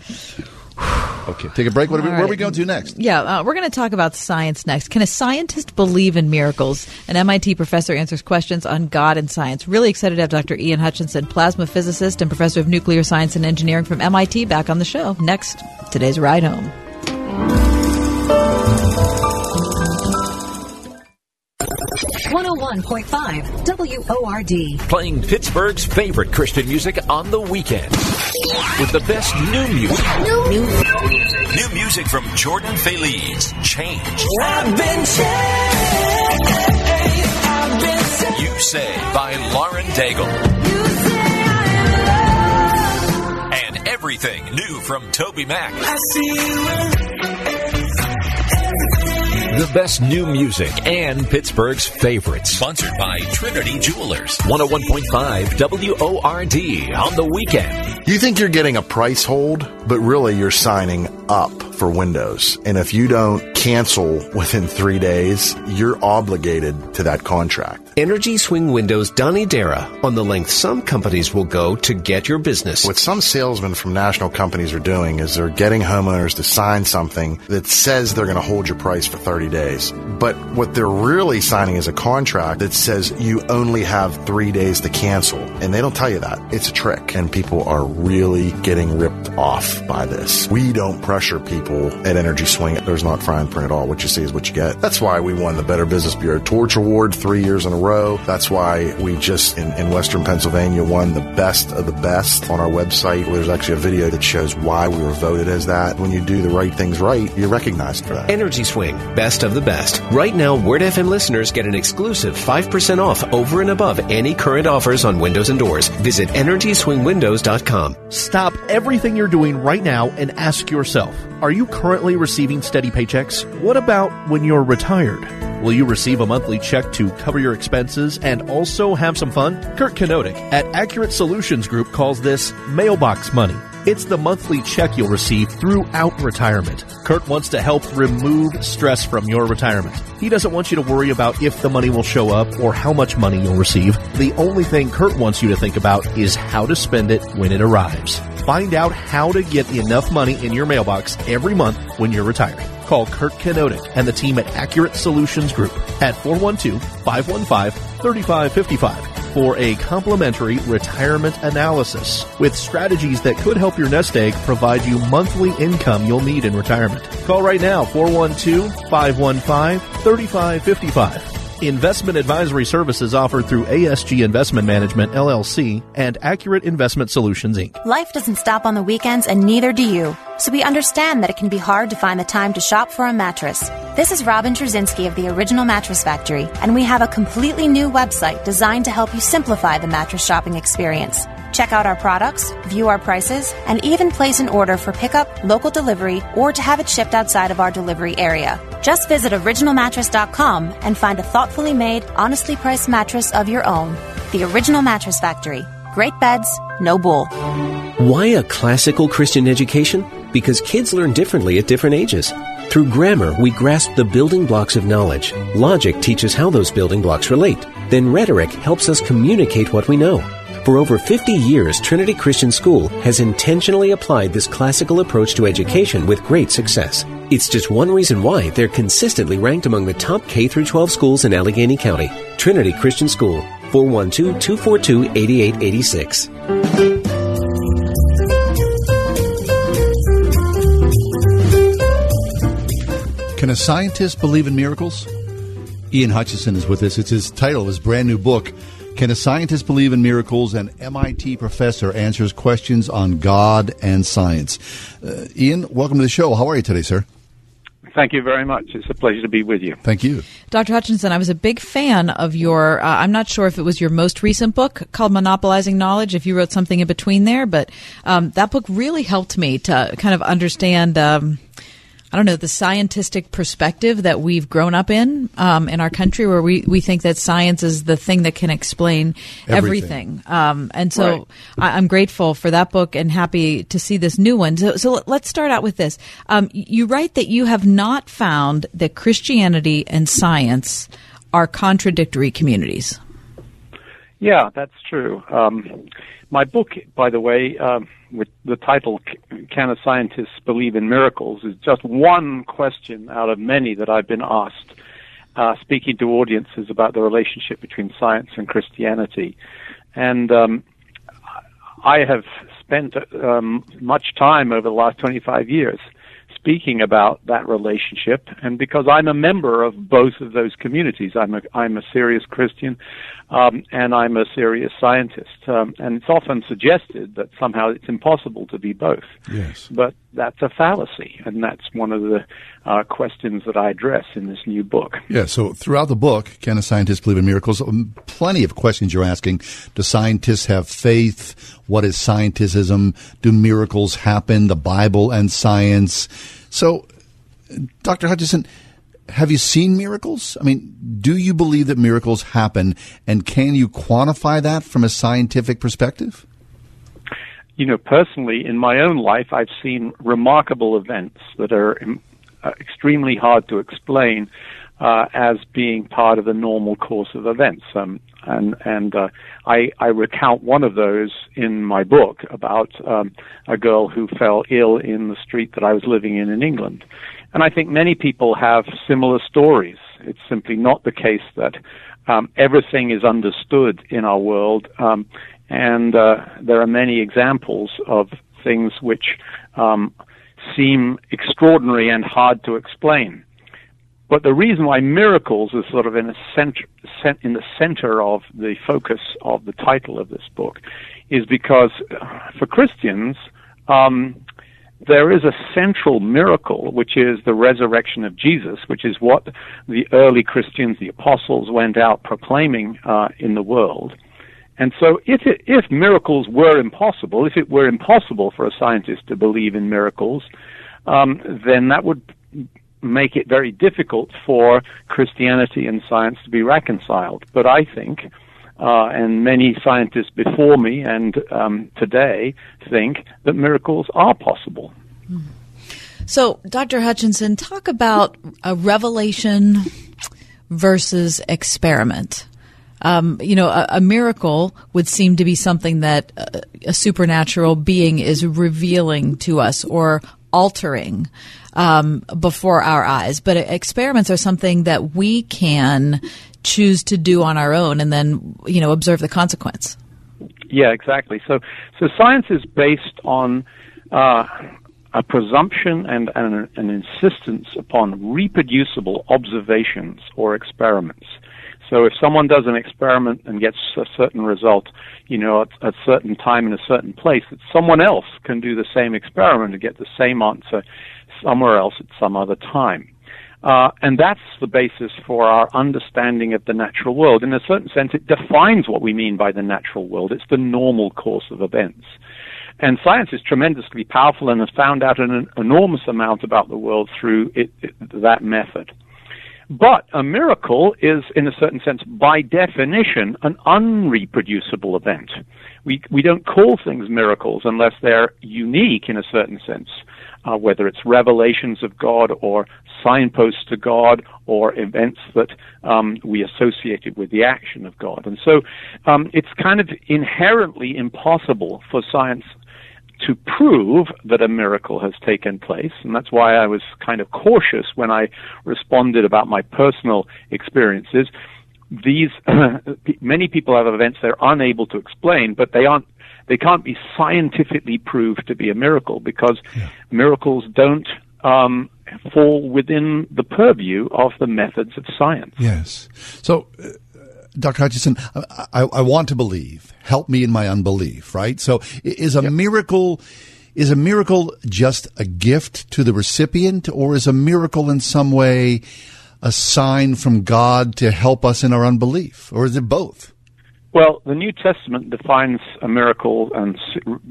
Okay, take a break. What are we, All where are we going to next? Yeah, uh, we're going to talk about science next. Can a scientist believe in miracles? An MIT professor answers questions on God and science. Really excited to have Dr. Ian Hutchinson, plasma physicist and professor of nuclear science and engineering from MIT, back on the show. Next, today's ride home. One hundred one point five WORD. Playing Pittsburgh's favorite Christian music on the weekend. With the best new music. New, music from Jordan Feliz. Change. I've been changed. You Say by Lauren Daigle. And everything new from TobyMac. The best new music and Pittsburgh's favorites. Sponsored by Trinity Jewelers. 101.5 WORD on the weekend. You think you're getting a price hold, but really you're signing up for Windows. And if you don't cancel within three days, you're obligated to that contract. Energy Swing Windows Donnie Dara on the length some companies will go to get your business. What some salesmen from national companies are doing is they're getting homeowners to sign something that says they're going to hold your price for 30 days. But what they're really signing is a contract that says you only have three days to cancel. And they don't tell you that. It's a trick. And people are really getting ripped off by this. We don't pressure people at Energy Swing. There's not fine print at all. What you see is what you get. That's why we won the Better Business Bureau Torch Award three years in a row. That's why we just in, in Western Pennsylvania won the best of the best on our website. There's actually a video that shows why we were voted as that. When you do the right things right, you're recognized for that. Energy Swing, best of the best. Right now, Word FM listeners get an exclusive 5% off over and above any current offers on windows and doors. Visit EnergySwingWindows.com. Stop everything you're doing right now and ask yourself Are you currently receiving steady paychecks? What about when you're retired? Will you receive a monthly check to cover your expenses and also have some fun? Kurt Kanodik at Accurate Solutions Group calls this mailbox money. It's the monthly check you'll receive throughout retirement. Kurt wants to help remove stress from your retirement. He doesn't want you to worry about if the money will show up or how much money you'll receive. The only thing Kurt wants you to think about is how to spend it when it arrives. Find out how to get enough money in your mailbox every month when you're retiring. Call Kurt Kanodik and the team at Accurate Solutions Group at 412-515-3555 for a complimentary retirement analysis with strategies that could help your nest egg provide you monthly income you'll need in retirement. Call right now 412-515-3555. Investment advisory services offered through ASG Investment Management LLC and Accurate Investment Solutions Inc. Life doesn't stop on the weekends, and neither do you. So we understand that it can be hard to find the time to shop for a mattress. This is Robin Trzynski of the Original Mattress Factory, and we have a completely new website designed to help you simplify the mattress shopping experience. Check out our products, view our prices, and even place an order for pickup, local delivery, or to have it shipped outside of our delivery area. Just visit originalmattress.com and find a thoughtfully made, honestly priced mattress of your own. The Original Mattress Factory. Great beds, no bull. Why a classical Christian education? Because kids learn differently at different ages. Through grammar, we grasp the building blocks of knowledge. Logic teaches how those building blocks relate. Then rhetoric helps us communicate what we know. For over 50 years, Trinity Christian School has intentionally applied this classical approach to education with great success. It's just one reason why they're consistently ranked among the top K 12 schools in Allegheny County. Trinity Christian School, 412-242-8886. Can a scientist believe in miracles? Ian Hutchinson is with us. It's his title of his brand new book. Can a scientist believe in miracles? An MIT professor answers questions on God and science. Uh, Ian, welcome to the show. How are you today, sir? Thank you very much. It's a pleasure to be with you. Thank you. Dr. Hutchinson, I was a big fan of your, uh, I'm not sure if it was your most recent book called Monopolizing Knowledge, if you wrote something in between there, but um, that book really helped me to kind of understand. Um, I don't know, the scientific perspective that we've grown up in um, in our country, where we, we think that science is the thing that can explain everything. Everything. Um, and so Right. I, I'm grateful for that book and happy to see this new one. So, so let's start out with this. Um, you write that you have not found that Christianity and science are contradictory communities. Yeah, that's true. Um, my book, by the way, um, with the title "Can a Scientist Believe in Miracles?" is just one question out of many that I've been asked, uh, speaking to audiences about the relationship between science and Christianity, and um, I have spent um, much time over the last 25 years speaking about that relationship, and because I'm a member of both of those communities, I'm a I'm a serious Christian, um, and I'm a serious scientist, um, and it's often suggested that somehow it's impossible to be both. Yes. But that's a fallacy, and that's one of the uh, questions that I address in this new book. Yeah, so throughout the book, Can a Scientist Believe in Miracles? Um, Plenty of questions you're asking. Do scientists have faith? What is scientism? Do miracles happen? The Bible and science. So, Dr. Hutchinson, have you seen miracles? I mean, do you believe that miracles happen? And can you quantify that from a scientific perspective? you know, personally, in my own life, I've seen remarkable events that are extremely hard to explain uh, as being part of the normal course of events. Um, and and uh, I, I recount one of those in my book about um, a girl who fell ill in the street that I was living in in England. And I think many people have similar stories. It's simply not the case that um, everything is understood in our world. Um, and uh, there are many examples of things which um, seem extraordinary and hard to explain. But the reason why miracles is sort of in in the center of the focus of the title of this book is because uh, for Christians, um, there is a central miracle, which is the resurrection of Jesus, which is what the early Christians, the apostles, went out proclaiming uh, in the world. And so, if it, if miracles were impossible, if it were impossible for a scientist to believe in miracles, um, then that would make it very difficult for Christianity and science to be reconciled. But I think, uh, and many scientists before me and um, today think that miracles are possible. So, Dr. Hutchinson, talk about a revelation versus experiment. Um, you know, a, a miracle would seem to be something that a, a supernatural being is revealing to us or altering um, before our eyes. But experiments are something that we can choose to do on our own and then, you know, observe the consequence. Yeah, exactly. So, so science is based on uh, a presumption and, and an insistence upon reproducible observations or experiments. So if someone does an experiment and gets a certain result, you know, at a certain time in a certain place, that someone else can do the same experiment and get the same answer somewhere else at some other time. Uh, and that's the basis for our understanding of the natural world. In a certain sense, it defines what we mean by the natural world. It's the normal course of events. And science is tremendously powerful and has found out an enormous amount about the world through it, it, that method. But a miracle is, in a certain sense, by definition, an unreproducible event. We, we don't call things miracles unless they're unique in a certain sense, uh, whether it's revelations of God or signposts to God or events that um, we associated with the action of God. And so um, it's kind of inherently impossible for science to prove that a miracle has taken place. And that's why I was kind of cautious when I responded about my personal experiences. These, many people have events they're unable to explain, but they aren't, they can't be scientifically proved to be a miracle because yeah. miracles don't, um, fall within the purview of the methods of science. Yes. So, uh, Dr. Hutchinson, I, I, want to believe. Help me in my unbelief, right? So is a yep. miracle, is a miracle just a gift to the recipient, or is a miracle in some way a sign from God to help us in our unbelief, or is it both? Well, the New Testament defines a miracle and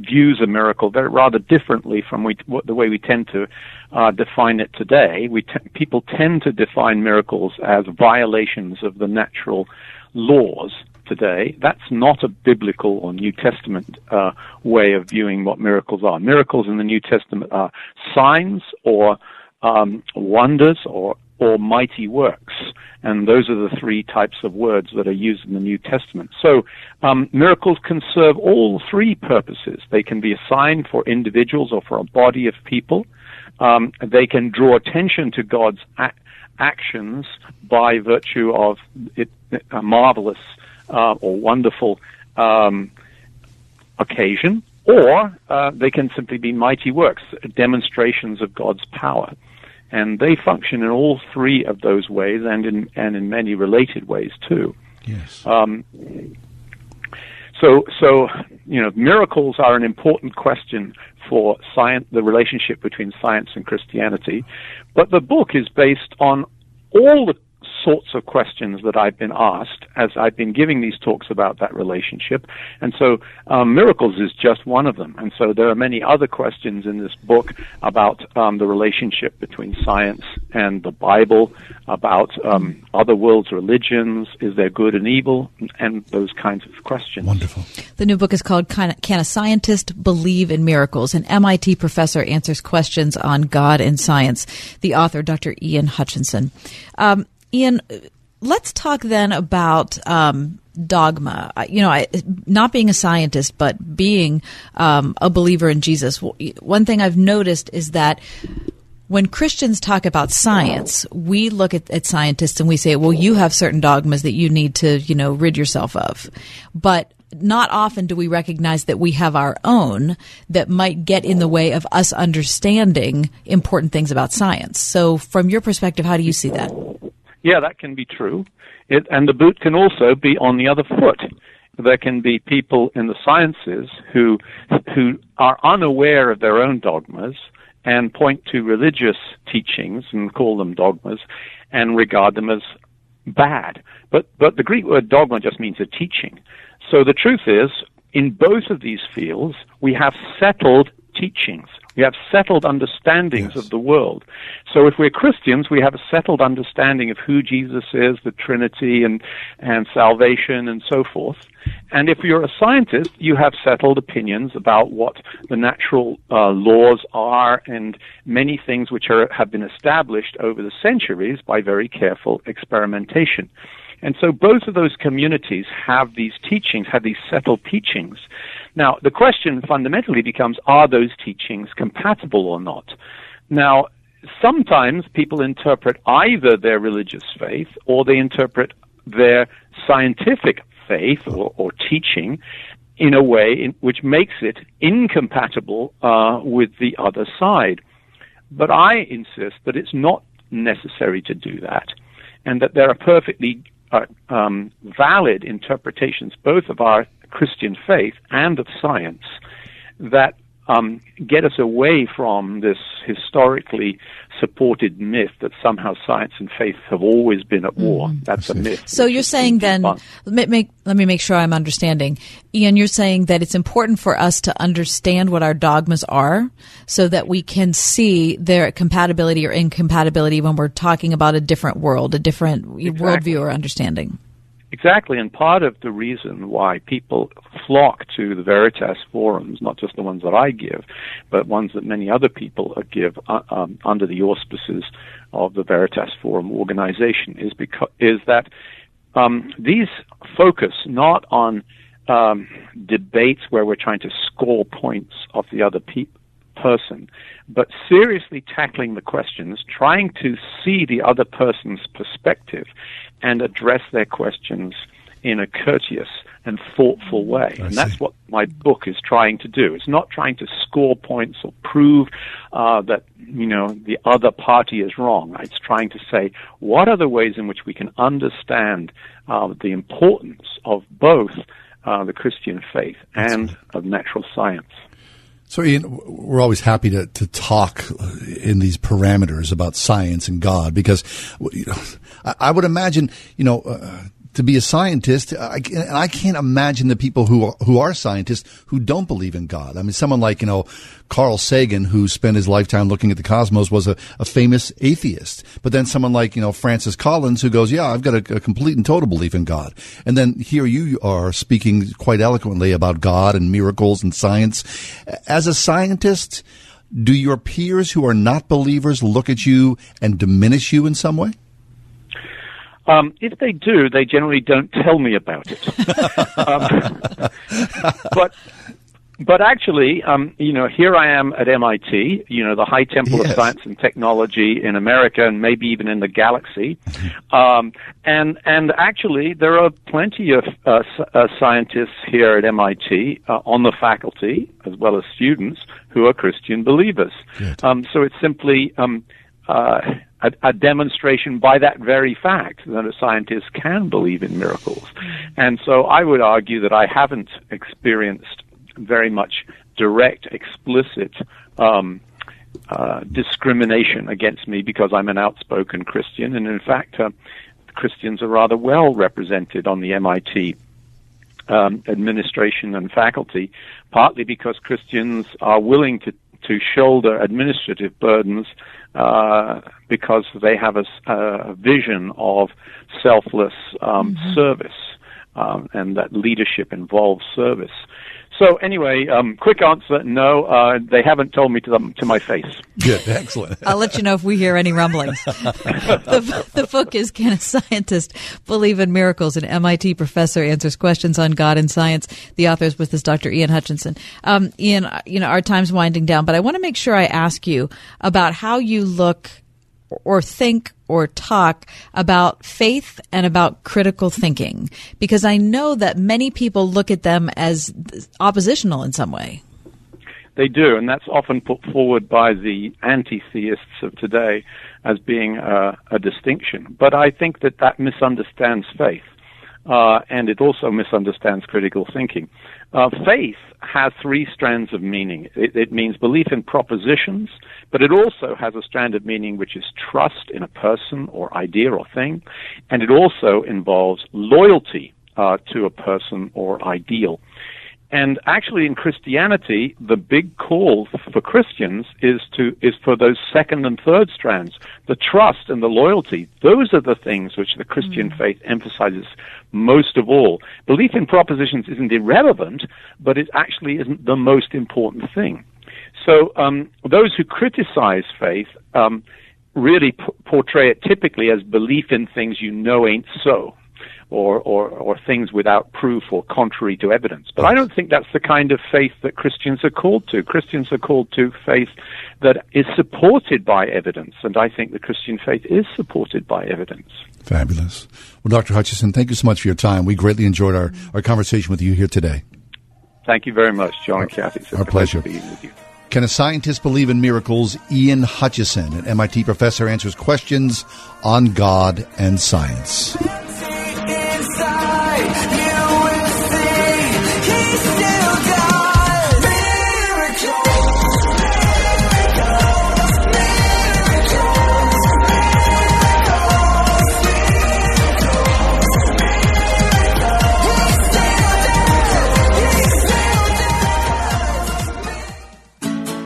views a miracle very rather differently from we, the way we tend to uh, define it today. We t- people tend to define miracles as violations of the natural laws today. That's not a biblical or New Testament uh, way of viewing what miracles are. Miracles in the New Testament are signs or um, wonders or or mighty works. And those are the three types of words that are used in the New Testament. So um, miracles can serve all three purposes. They can be a sign for individuals or for a body of people. Um, they can draw attention to God's a- actions by virtue of it, a marvelous uh, or wonderful um, occasion, or uh, they can simply be mighty works, demonstrations of God's power and they function in all three of those ways, and in and in many related ways too. Yes. Um, so, so you know, miracles are an important question for science, the relationship between science and Christianity, but the book is based on all the sorts of questions that I've been asked as I've been giving these talks about that relationship. And so um, miracles is just one of them. And so there are many other questions in this book about um, the relationship between science and the Bible, about um, other worlds' religions, is there good and evil, and those kinds of questions. Wonderful. The new book is called Can a Scientist Believe in Miracles? An MIT professor answers questions on God and science. The author, Dr. Ian Hutchinson. Um, Ian, let's talk then about um, dogma. You know, I, not being a scientist, but being um, a believer in Jesus. One thing I've noticed is that when Christians talk about science, we look at, at, scientists and we say, well, you have certain dogmas that you need to, you know, rid yourself of. But not often do we recognize that we have our own that might get in the way of us understanding important things about science. So, from your perspective, how do you see that? Yeah, that can be true. It, and the boot can also be on the other foot. There can be people in the sciences who who are unaware of their own dogmas and point to religious teachings and call them dogmas and regard them as bad. But but the Greek word dogma just means a teaching. So the truth is, in both of these fields, we have settled teachings. We have settled understandings yes. of the world. So if we're Christians, we have a settled understanding of who Jesus is, the Trinity, and, and salvation, and so forth. And if you're a scientist, you have settled opinions about what the natural uh, laws are and many things which are, have been established over the centuries by very careful experimentation. And so both of those communities have these teachings, have these settled teachings. Now, the question fundamentally becomes, are those teachings compatible or not? Now, sometimes people interpret either their religious faith or they interpret their scientific faith or, or teaching in a way in, which makes it incompatible uh, with the other side. But I insist that it's not necessary to do that, and that there are perfectly um, valid interpretations both of our Christian faith and of science that um, get us away from this historically supported myth that somehow science and faith have always been at war. Mm. That's a myth. So you're saying then, let me, make, let me make sure I'm understanding. Ian, you're saying that it's important for us to understand what our dogmas are so that we can see their compatibility or incompatibility when we're talking about a different world, a different exactly. worldview or understanding. Exactly, and part of the reason why people flock to the Veritas forums, not just the ones that I give, but ones that many other people give uh, um, under the auspices of the Veritas Forum organization, is because is that um, these focus not on um, debates where we're trying to score points off the other people person, but seriously tackling the questions, trying to see the other person's perspective and address their questions in a courteous and thoughtful way. I and that's what my book is trying to do. It's not trying to score points or prove uh, that you know the other party is wrong. It's trying to say what are the ways in which we can understand uh, the importance of both uh, the Christian faith and of natural science. So, Ian, we're always happy to, to talk in these parameters about science and God because, you know, I, I would imagine, you know, uh, to be a scientist, I, I can't imagine the people who are, who are scientists who don't believe in God. I mean, someone like you know Carl Sagan, who spent his lifetime looking at the cosmos, was a, a famous atheist. But then someone like you know Francis Collins, who goes, "Yeah, I've got a, a complete and total belief in God." And then here you are speaking quite eloquently about God and miracles and science. As a scientist, do your peers who are not believers look at you and diminish you in some way? Um, if they do, they generally don't tell me about it. um, but but actually, um, you know, here I am at MIT, you know, the high temple yes. of science and technology in America and maybe even in the galaxy. Um, and and actually, there are plenty of uh, uh, scientists here at MIT uh, on the faculty as well as students who are Christian believers. Um, so it's simply um, uh, a, a, demonstration by that very fact that a scientist can believe in miracles. And so I would argue that I haven't experienced very much direct, explicit um, uh, discrimination against me because I'm an outspoken Christian. And in fact, uh, Christians are rather well represented on the MIT um, administration and faculty, partly because Christians are willing to to shoulder administrative burdens uh, because they have a, a vision of selfless um, mm-hmm. service, um, and that leadership involves service. So anyway, um, quick answer: no. Uh, they haven't told me to them to my face. Good, excellent. I'll let you know if we hear any rumblings. the, the, book is "Can a Scientist Believe in Miracles?" An MIT professor answers questions on God and science. The author is with us, Dr. Ian Hutchinson. Um, Ian, you know our time's winding down, but I want to make sure I ask you about how you look or think or talk about faith and about critical thinking because I know that many people look at them as oppositional in some way. They do, and that's often put forward by the anti theists of today as being a, a distinction. But I think that that misunderstands faith. Uh, and it also misunderstands critical thinking. Uh, faith has three strands of meaning. It, it, means belief in propositions, but it also has a strand of meaning which is trust in a person or idea or thing, and it also involves loyalty uh, to a person or ideal. And actually, in Christianity, the big call for Christians is to is for those second and third strands, the trust and the loyalty. Those are the things which the Christian mm. faith emphasizes most of all. Belief in propositions isn't irrelevant, but it actually isn't the most important thing. So um, those who criticize faith um, really p- portray it typically as belief in things you know ain't so or, or, or things without proof or contrary to evidence. But I don't think that's the kind of faith that Christians are called to. Christians are called to faith that is supported by evidence, and I think the Christian faith is supported by evidence. Fabulous. Well, Dr. Hutchinson, thank you so much for your time. We greatly enjoyed our, our conversation with you here today. Thank you very much, John and Kathy. It's our pleasure. pleasure can a scientist believe in miracles? Ian Hutchinson, an MIT professor, answers questions on God and science.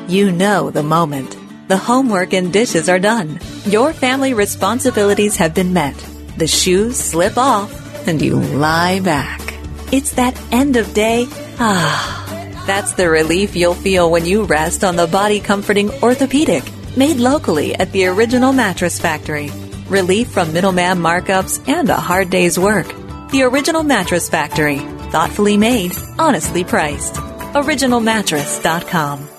You know the moment. The homework and dishes are done. Your family responsibilities have been met. The shoes slip off and you lie back. It's that end of day. Ah. That's the relief you'll feel when you rest on the body comforting orthopedic made locally at the original mattress factory. Relief from middleman markups and a hard day's work. The original mattress factory. Thoughtfully made, honestly priced. OriginalMattress.com.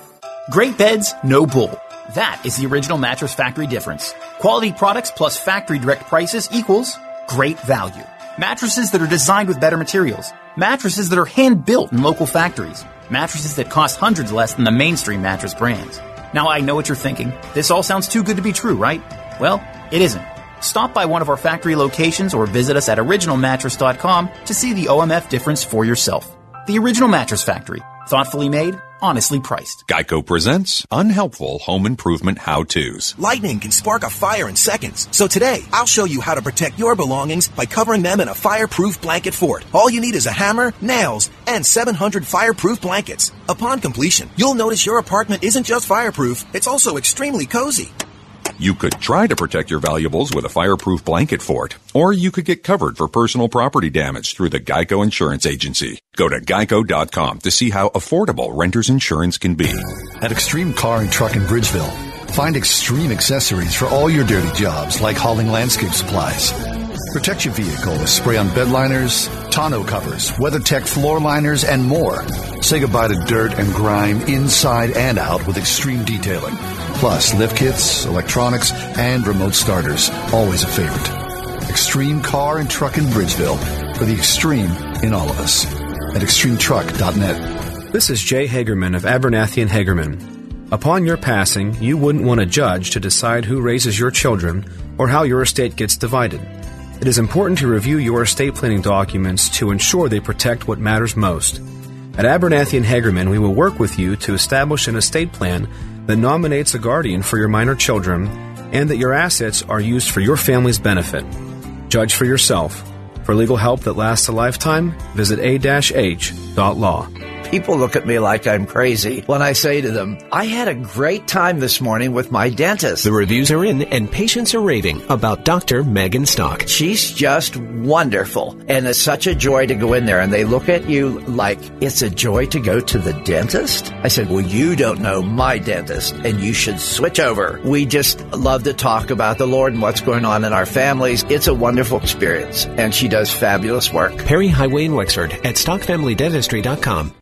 Great beds, no bull. That is the original Mattress Factory difference. Quality products plus factory direct prices equals great value. Mattresses that are designed with better materials. Mattresses that are hand built in local factories. Mattresses that cost hundreds less than the mainstream mattress brands. Now I know what you're thinking. This all sounds too good to be true, right? Well, it isn't. Stop by one of our factory locations or visit us at originalmattress.com to see the OMF difference for yourself. The Original Mattress Factory. Thoughtfully made, honestly priced. Geico presents unhelpful home improvement how-tos. Lightning can spark a fire in seconds. So today, I'll show you how to protect your belongings by covering them in a fireproof blanket fort. All you need is a hammer, nails, and 700 fireproof blankets. Upon completion, you'll notice your apartment isn't just fireproof, it's also extremely cozy. You could try to protect your valuables with a fireproof blanket fort, or you could get covered for personal property damage through the Geico Insurance Agency. Go to geico.com to see how affordable renter's insurance can be. At Extreme Car and Truck in Bridgeville, find extreme accessories for all your dirty jobs like hauling landscape supplies. Protect your vehicle with spray on bed liners, tonneau covers, WeatherTech floor liners, and more. Say goodbye to dirt and grime inside and out with extreme detailing. Plus, lift kits, electronics, and remote starters. Always a favorite. Extreme Car and Truck in Bridgeville for the extreme in all of us. At extremetruck.net. This is Jay Hagerman of Abernathy and Hagerman. Upon your passing, you wouldn't want a judge to decide who raises your children or how your estate gets divided. It is important to review your estate planning documents to ensure they protect what matters most. At Abernathy and Hagerman, we will work with you to establish an estate plan that nominates a guardian for your minor children and that your assets are used for your family's benefit. Judge for yourself. For legal help that lasts a lifetime, visit a-h.law. People look at me like I'm crazy when I say to them, I had a great time this morning with my dentist. The reviews are in and patients are raving about Dr. Megan Stock. She's just wonderful. And it's such a joy to go in there and they look at you like it's a joy to go to the dentist. I said, well, you don't know my dentist and you should switch over. We just love to talk about the Lord and what's going on in our families. It's a wonderful experience and she does fabulous work. Perry Highway in Wexford at stockfamilydentistry.com.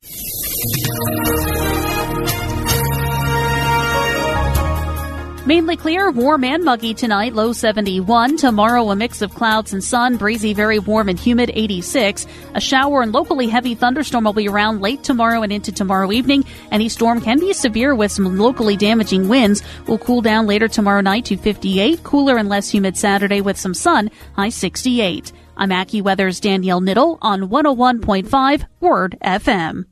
Mainly clear, warm and muggy tonight, low 71. Tomorrow, a mix of clouds and sun, breezy, very warm and humid, 86. A shower and locally heavy thunderstorm will be around late tomorrow and into tomorrow evening. Any storm can be severe with some locally damaging winds. Will cool down later tomorrow night to 58. Cooler and less humid Saturday with some sun, high 68. I'm AccuWeather's Danielle Niddle on 101.5 Word FM.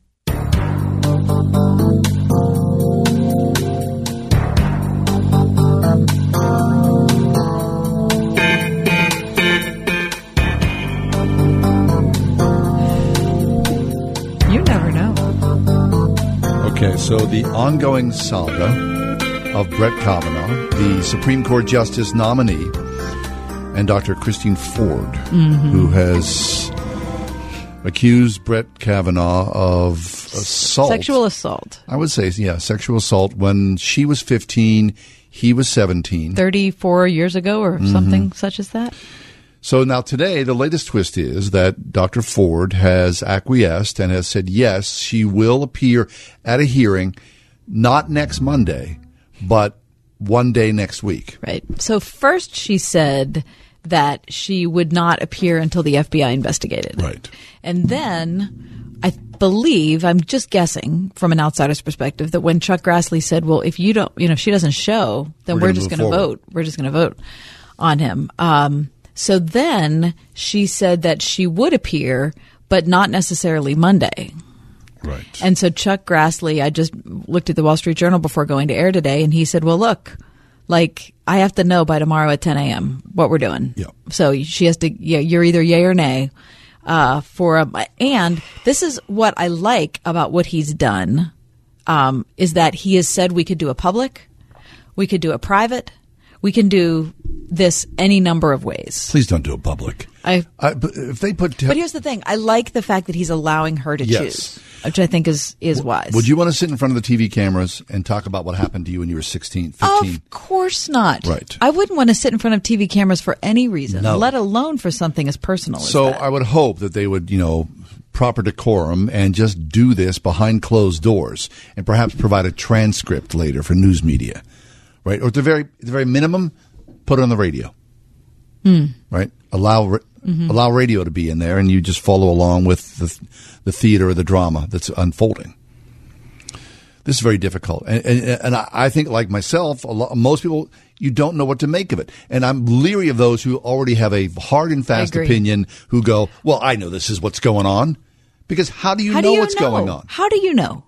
So the ongoing saga of Brett Kavanaugh, the Supreme Court Justice nominee, and Dr. Christine Ford, Mhm. who has accused Brett Kavanaugh of assault. Sexual assault. I would say, yeah, sexual assault when she was 15, he was 17. 34 years ago or Mhm. something such as that. So now today, the latest twist is that Dr. Ford has acquiesced and has said, yes, she will appear at a hearing, not next Monday, but one day next week. Right. So first she said that she would not appear until the FBI investigated. Right. And then I believe, I'm just guessing from an outsider's perspective, that when Chuck Grassley said, well, if you don't, you know, if she doesn't show, then We're we're, gonna just going to vote. We're just going to vote on him. Um, so then she said that she would appear, but not necessarily Monday. Right. And so Chuck Grassley, I just looked at the Wall Street Journal before going to air today, and he said, "Well, look, like I have to know by tomorrow at 10 a.m. what we're doing. Yeah. So she has to. Yeah, you're either yay or nay. Uh, for a, and this is what I like about what he's done, um, is that he has said we could do a public, we could do a private, we can do this any number of ways. Please don't do a public. I, I, but if they put, but here's the thing: I like the fact that he's allowing her to Yes. choose, which I think is is wise. would you want to sit in front of the TV cameras and talk about what happened to you when you were 16, 15? Of course not. Right. I wouldn't want to sit in front of TV cameras for any reason, No. let alone for something as personal as that. So that. I would hope that they would, you know, proper decorum and just do this behind closed doors and perhaps provide a transcript later for news media, right? Or at the very, at the very minimum, put it on the radio, Hmm. right? Allow Mhm. allow radio to be in there, and you just follow along with the the theater or the drama that's unfolding. This is very difficult, and and, and I, think, like myself, a lot, most people you don't know what to make of it, and I'm leery of those who already have a hard and fast opinion who go, "Well, I know this is what's going on," because how do you How know do you what's know? going on? How do you know?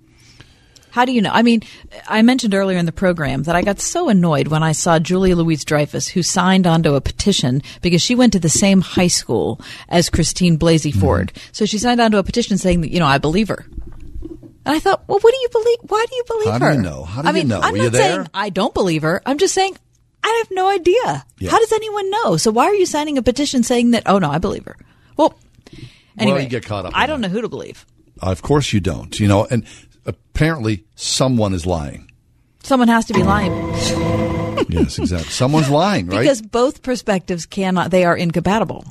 How do you know? I mean, I mentioned earlier in the program that I got so annoyed when I saw Julia Louis-Dreyfus, who signed onto a petition because she went to the same high school as Christine Blasey Mm-hmm. Ford. So she signed onto a petition saying that, you know, I believe her. And I thought, well, what do you believe? Why do you believe How do her? you know? How do I you mean, know? I'm Were not you there? saying I don't believe her. I'm just saying I have no idea. Yeah. How does anyone know? So why are you signing a petition saying that? Oh no, I believe her. Well, anyway, you get caught up I don't know who to believe. Of course you don't. You know, and apparently someone is lying. Someone has to be lying yes, exactly. Someone's lying, right? because both perspectives cannot. They are incompatible.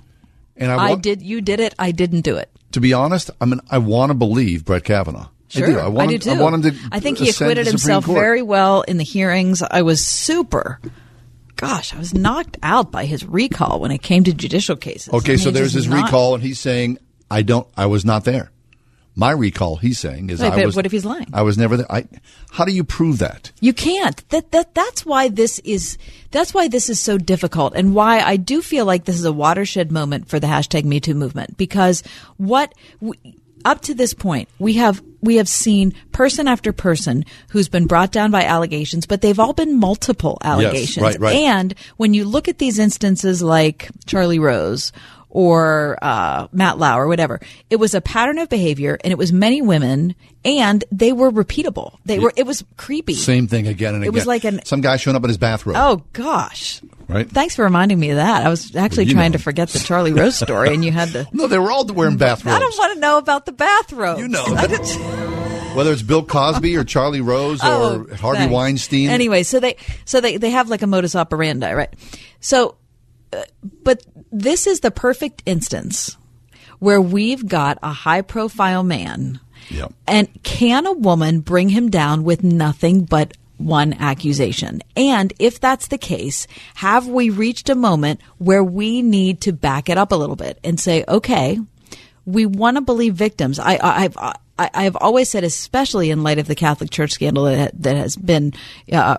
and I, want, did. You did it. I didn't do it. to be honest, I mean, I want to believe Brett Kavanaugh. Sure, I do. I want do him, too. I want him to. I think he acquitted to the Supreme himself Court. very well in the hearings. I was super. Gosh, I was knocked out by his recall when it came to judicial cases. I Okay, mean, so there's his not- recall, and he's saying, "I don't. I was not there." My recall, he's saying, is Right, I was. what if he's lying? I was never there. I, how do you prove that? You can't. That that that's why this is that's why this is so difficult, and why I do feel like this is a watershed moment for the hashtag Me Too movement because what. We, up to this point, we have we have seen person after person who's been brought down by allegations, but they've all been multiple allegations. Yes, right, right. And when you look at these instances like Charlie Rose or uh, Matt Lauer, or whatever, it was a pattern of behavior, and it was many women, and they were repeatable. They were. It was creepy. Same thing again and It again. was like an- some guy showing up in his bathrobe. Oh gosh. Right. Thanks for reminding me of that. I was actually Well, trying know. to forget the Charlie Rose story, and you had to. No, they were all wearing bathrobes. I don't want to know about the bathrobe. You know. Whether it's Bill Cosby or Charlie Rose or Oh, Harvey thanks. Weinstein. Anyway, so they so they they have like a modus operandi, right? So, but this is the perfect instance where we've got a high profile man, Yep. and can a woman bring him down with nothing but one accusation? And if that's the case, have we reached a moment where we need to back it up a little bit and say, okay, we want to believe victims. I, I, I've, I, I've always said, especially in light of the Catholic Church scandal that, that has been uh,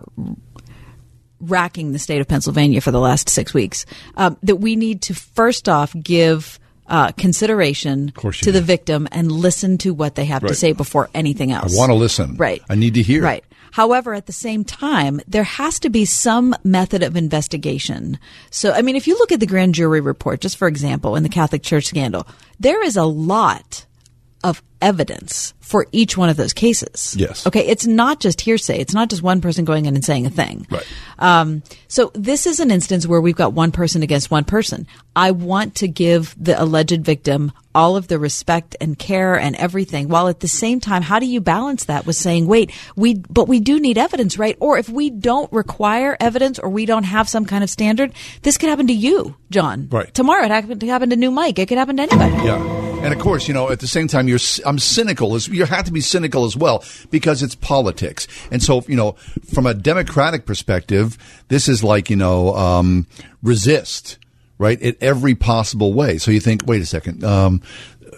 racking the state of Pennsylvania for the last six weeks, um, that we need to first off give uh, consideration to the victim and listen to what they have to say before anything else. I want to listen. Right. I need to hear. Right. However, at the same time, there has to be some method of investigation. So, I mean, if you look at the grand jury report, just for example, in the Catholic Church scandal, there is a lot of evidence for each one of those cases. Yes. Okay. It's not just hearsay. It's not just one person going in and saying a thing. Right. Um, so this is an instance where we've got one person against one person. I want to give the alleged victim all of the respect and care and everything, while at the same time, how do you balance that with saying, wait, we, but we do need evidence, right? Or if we don't require evidence or we don't have some kind of standard, this could happen to you, John. Right. Tomorrow it happened to happen to new Mike. It could happen to anybody. Yeah. And of course, you know, at the same time, you're, I'm cynical. As, you have to be cynical as well because it's politics. And so, you know, from a democratic perspective, this is like, you know, um, resist, right? In every possible way. So you think, wait a second, um,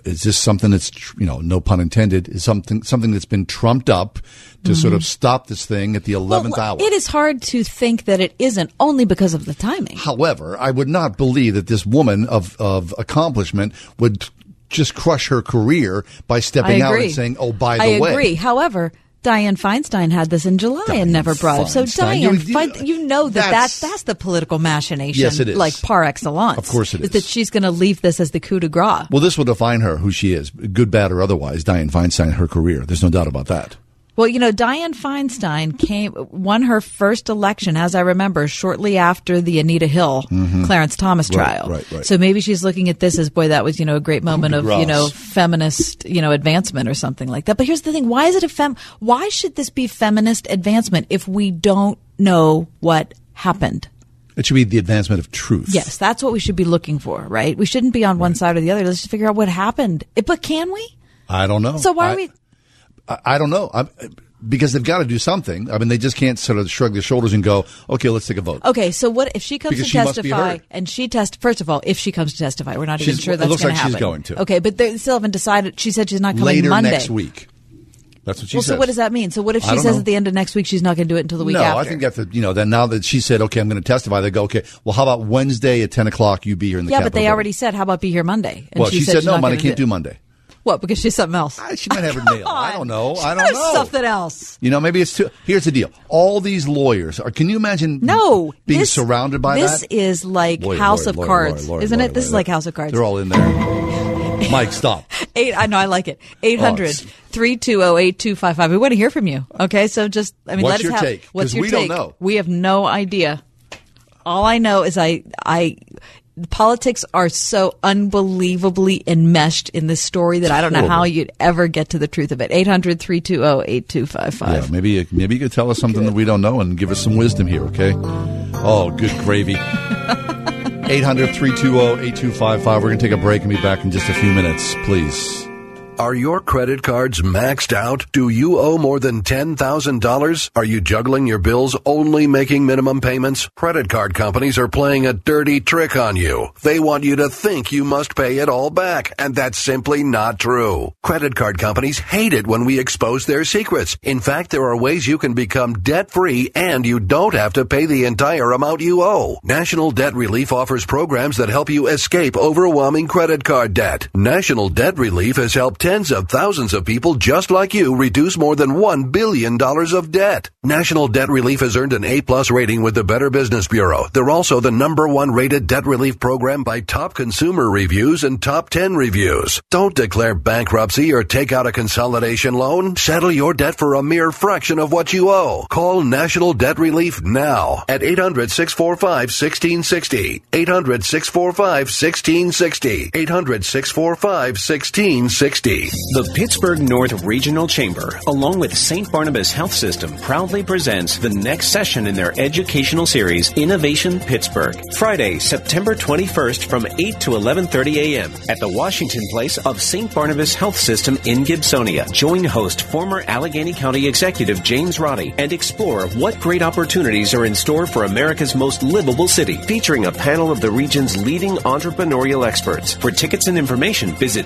is this something that's, you know, no pun intended, is something, something that's been trumped up to sort of stop this thing at the 11th Well, hour? It is hard to think that it isn't only because of the timing. However, I would not believe that this woman of, of accomplishment would just crush her career by stepping out and saying, "Oh, by the I way." agree. However, Dianne Feinstein had this in July and never brought it. So Dianne, You- Fein- you, know that that's- that's, that's the political machination, Yes, it is. like par excellence. Of course it is. is. that she's going to leave this as the coup de grace. Well, this will define her, who she is, good, bad, or otherwise. Dianne Feinstein, her career. There's no doubt about that. Well, you know, Dianne Feinstein came won her first election, as I remember, shortly after the Anita Hill Mhm. Clarence Thomas trial. right, right. So maybe she's looking at this as, boy, that was you know a great moment of you know feminist you know advancement or something like that. But here's the thing: why is it a fem? Why should this be feminist advancement if we don't know what happened? It should be the advancement of truth. Yes, that's what we should be looking for, right? We shouldn't be on one side or the other. Let's just figure out what happened. Eh, But can we? I don't know. So why I, are we? I, don't know. I'm, because they've got to do something. I mean, they just can't sort of shrug their shoulders and go, "Okay, let's take a vote." Okay, so what if she comes Because to she testify and she test? First of all, if she comes to testify, we're not even She's- sure it that's looks going like to she's happen. going to. Okay, but they still haven't decided. She said she's not coming Monday. Later Monday next week. That's what she said. well, says. so what does that mean? So what if she says know. at the end of next week she's not going to do it until the week no, after? I think that's you know. Then now that she said, "Okay, I'm going to testify," they go, "Okay, well, how about Wednesday at ten o'clock? You be here in the yeah, but they building." already said, "How about be here Monday?" And well, she, said, said, "No, Monday can't do do it." Monday." What? Because she's something else. She might have her nail. I don't know. I don't know. something else. You know, maybe it's too. Here's the deal. All these lawyers are. Can you imagine? No, being this- surrounded by this that. is like Lawyer, House lawyer, of lawyer, Cards, isn't it? This is like House of Cards. They're all in there. Mike, stop. Eight. I know. I like it. 800 320 8255. We want to hear from you. Okay. So just, I mean, What's let us your have, take? what's your we don't know. We have no idea. All I know is I, I, politics are so unbelievably enmeshed in this story that I don't know how you'd ever get to the truth of it. 800 320 8255. Yeah, maybe you- maybe you could tell us something that we don't know and give us some wisdom here. Okay. Oh, good gravy. 800 320 8255. We're going to take a break and be back in just a few minutes, please. Are your credit cards maxed out? Do you owe more than $10,000? Are you juggling your bills only making minimum payments? Credit card companies are playing a dirty trick on you. They want you to think you must pay it all back, and that's simply not true. Credit card companies hate it when we expose their secrets. In fact, there are ways you can become debt free and you don't have to pay the entire amount you owe. National Debt Relief offers programs that help you escape overwhelming credit card debt. National Debt Relief has helped tens of thousands of people just like you reduce more than $1 billion of debt. National Debt Relief has earned an A plus rating with the Better Business Bureau. They're also the number one rated debt relief program by top consumer reviews and top 10 reviews. Don't declare bankruptcy or take out a consolidation loan. Settle your debt for a mere fraction of what you owe. Call National Debt Relief now at 800 645 1660. 800 645 1660. 800 645 1660. The Pittsburgh North Regional Chamber, along with St. Barnabas Health System, proudly presents the next session in their educational series, Innovation Pittsburgh, Friday, September 21st from 8 to 11:30 a.m. at the Washington Place of St. Barnabas Health System in Gibsonia. Join host former Allegheny County Executive James Roddey and explore what great opportunities are in store for America's most livable city, featuring a panel of the region's leading entrepreneurial experts. For tickets and information, visit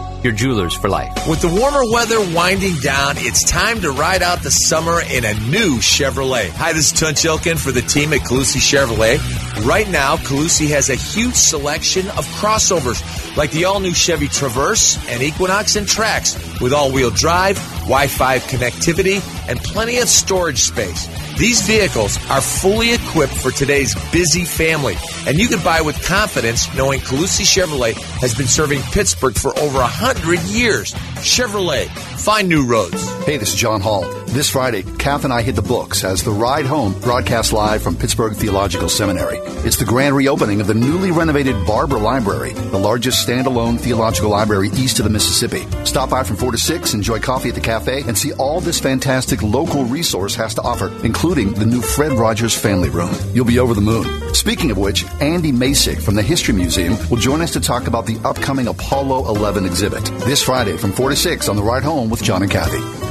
your jewelers for life. With the warmer weather winding down, it's time to ride out the summer in a new Chevrolet. Hi, this is Tunch Ilkin for the team at Colussy Chevrolet. Right now, Colussy has a huge selection of crossovers like the all-new Chevy Traverse and Equinox and Trax with all-wheel drive, Wi-Fi connectivity, and plenty of storage space. These vehicles are fully equipped for today's busy family, and you can buy with confidence knowing Colussy Chevrolet has been serving Pittsburgh for over a hundred years. Chevrolet, find new roads. Hey, this is John Hall. This Friday, Kath and I hit the books as The Ride Home broadcasts live from Pittsburgh Theological Seminary. It's the grand reopening of the newly renovated Barbour Library, the largest standalone theological library east of the Mississippi. Stop by from 4 to 6, enjoy coffee at the cafe, and see all this fantastic local resource has to offer, including the new Fred Rogers Family Room. You'll be over the moon. Speaking of which, Andy Masich from the History Museum will join us to talk about the upcoming Apollo 11 exhibit this Friday from 4 to 6 on The Ride Home with John and Kathy.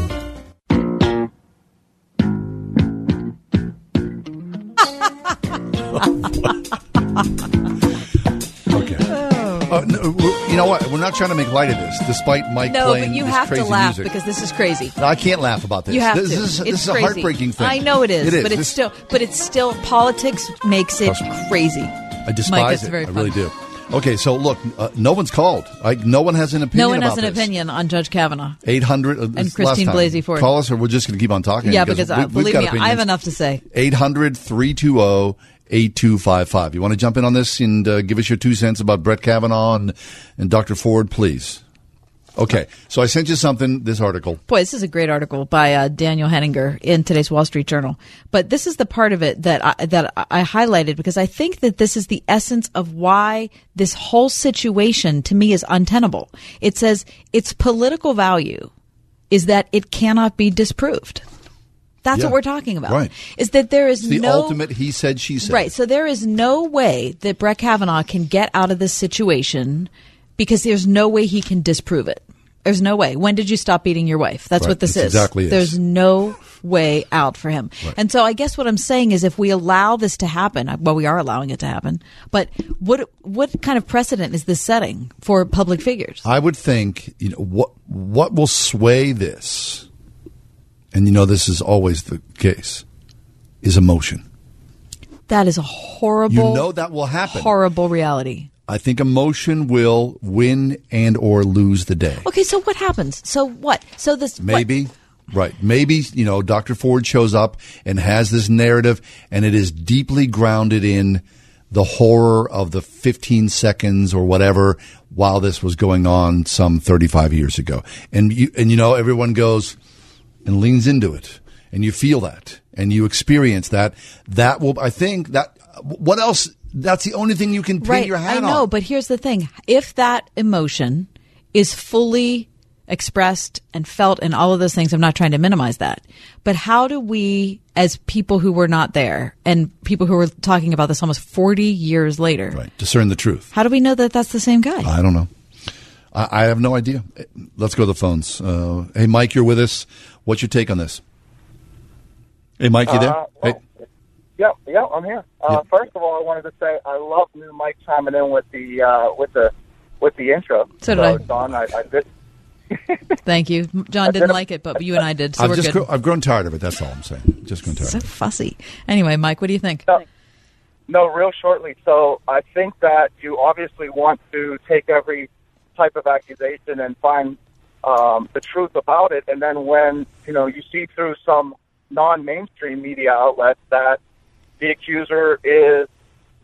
Know what? We're not trying to make light of this, despite Mike no, playing but you have to laugh music. because this is crazy. No, I can't laugh about this. You have this to. is, this is a heartbreaking thing. I know it is, It is. but it's still, but it's still politics makes it crazy. I despise Mike, it. I really do. Okay, so look, uh, no one's called. I, no one has an opinion. No one has an this. opinion on Judge Kavanaugh. Eight hundred uh, And Christine Blasey Ford. Call us, or we're just going to keep on talking. Yeah, because uh, we, we've believe got me, I have enough to say. 800 320 8255. You want to jump in on this and uh, give us your two cents about Brett Kavanaugh and, and Dr. Ford, please? Okay, so I sent you something, this article. Boy, this is a great article by uh, Daniel Henninger in today's Wall Street Journal. But this is the part of it that I, that I highlighted because I think that this is the essence of why this whole situation to me is untenable. It says its political value is that it cannot be disproved. That's Yeah, what we're talking about. right. Is that there is the no ultimate he said, she said. Right. So there is no way that Brett Kavanaugh can get out of this situation because there's no way he can disprove it. There's no way. When did you stop beating your wife? That's Right. what this That's is. exactly. There's no way out for him. And so I guess what I'm saying is if we allow this to happen, well, we are allowing it to happen, but what, what kind of precedent is this setting for public figures? I would think, you know, what what will sway this, and you know this is always the case, is emotion. That is a horrible, You know that will happen. horrible reality. I think emotion will win and or lose the day. Okay, so what happens? So what? So this what- Maybe. Right. Maybe, you know, Dr. Ford shows up and has this narrative and it is deeply grounded in the horror of the 15 seconds or whatever while this was going on some 35 years ago. And you, and you know, everyone goes and leans into it and you feel that and you experience that. That will, I think that, what else? That's the only thing you can pin right, your hat I know, on. but here's the thing: if that emotion is fully expressed and felt, and all of those things, I'm not trying to minimize that. But how do we, as people who were not there, and people who were talking about this almost 40 years later, Right. Discern the truth. how do we know that that's the same guy? I don't know. I, I have no idea. Let's go to the phones. Uh, hey, Mike, you're with us. What's your take on this? Hey, Mike, you there? Uh, hey, Yeah, yeah, I'm here. Uh, First of all, I wanted to say I love new Mike chiming in with the uh, with the with the intro. So did I. Don, I, I did. Thank you. John didn't like it, but you and I did, so I've we're just good. gro- I've grown tired of it. That's all I'm saying. Just grown tired. so fussy. Anyway, Mike, what do you think? No, real shortly. So I think that you obviously want to take every type of accusation and find um, the truth about it, and then when you know you see through some non-mainstream media outlets that the accuser is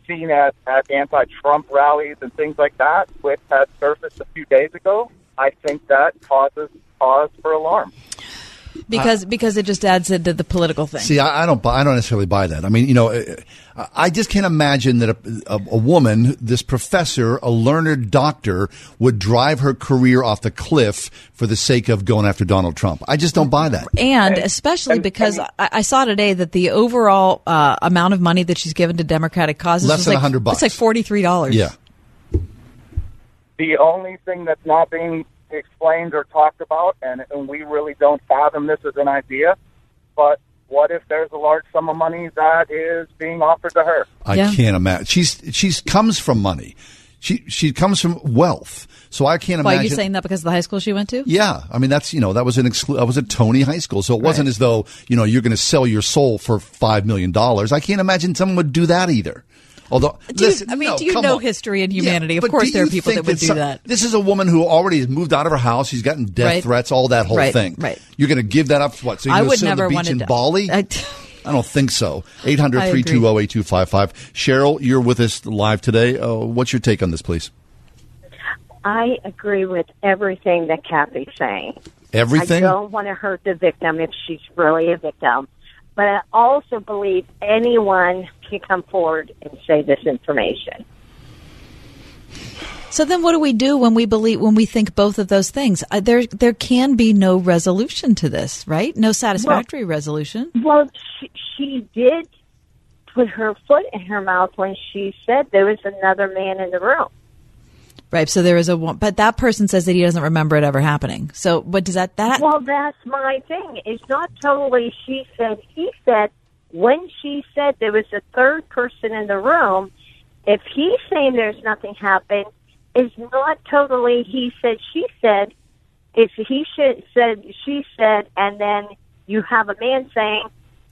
seen at, at anti-Trump rallies and things like that, which had surfaced a few days ago, I think that causes cause for alarm. Because because it just adds into the political thing. See, I, I don't. Buy, I don't necessarily buy that. I mean, you know, uh, I just can't imagine that a, a, a woman, this professor, a learned doctor, would drive her career off the cliff for the sake of going after Donald Trump. I just don't buy that. And especially because I, I saw today that the overall uh, amount of money that she's given to Democratic causes Less was than like, 100 bucks. It's like forty three dollars. Yeah. The only thing that's not being explained or talked about, and, and we really don't fathom this as an idea, but what if there's a large sum of money that is being offered to her? I can't imagine. She's she's comes from money. She she comes from wealth. So I can't Why are you saying that because of the high school she went to? Yeah, I mean that's you know that was an exclu- that was a Tony High School, so it wasn't as though you know you're going to sell your soul for five million dollars. I can't imagine someone would do that either. Although, Do you- listen, I mean, no, do you know on. history and Yeah, humanity? of course, there are people that would do some- that. This is a woman who already has moved out of her house. She's gotten death Right. threats, all that whole Right, thing. right. You're going to give that up? for What? So you're I gonna would sit on never the beach in to- Bali? I- I don't think so. 800 I 320 8255. Cheryl, you're with us live today. Uh, what's your take on this, please? I agree with everything that Kathy's saying. Everything? I don't want to hurt the victim if she's really a victim. But I also believe anyone can come forward and say this information. So then, what do we do when we believe when we think both of those things? Uh, there, there can be no resolution to this, right? No satisfactory resolution. Well, she, she did put her foot in her mouth when she said there was another man in the room. Right. So there is a one, but that person says that he doesn't remember it ever happening. So what does that that? Well, that's my thing. It's not totally she said, he said. When she said there was a third person in the room, if he's saying there's nothing happened, it's not totally he said, she said. If he should said, she said, and then you have a man saying,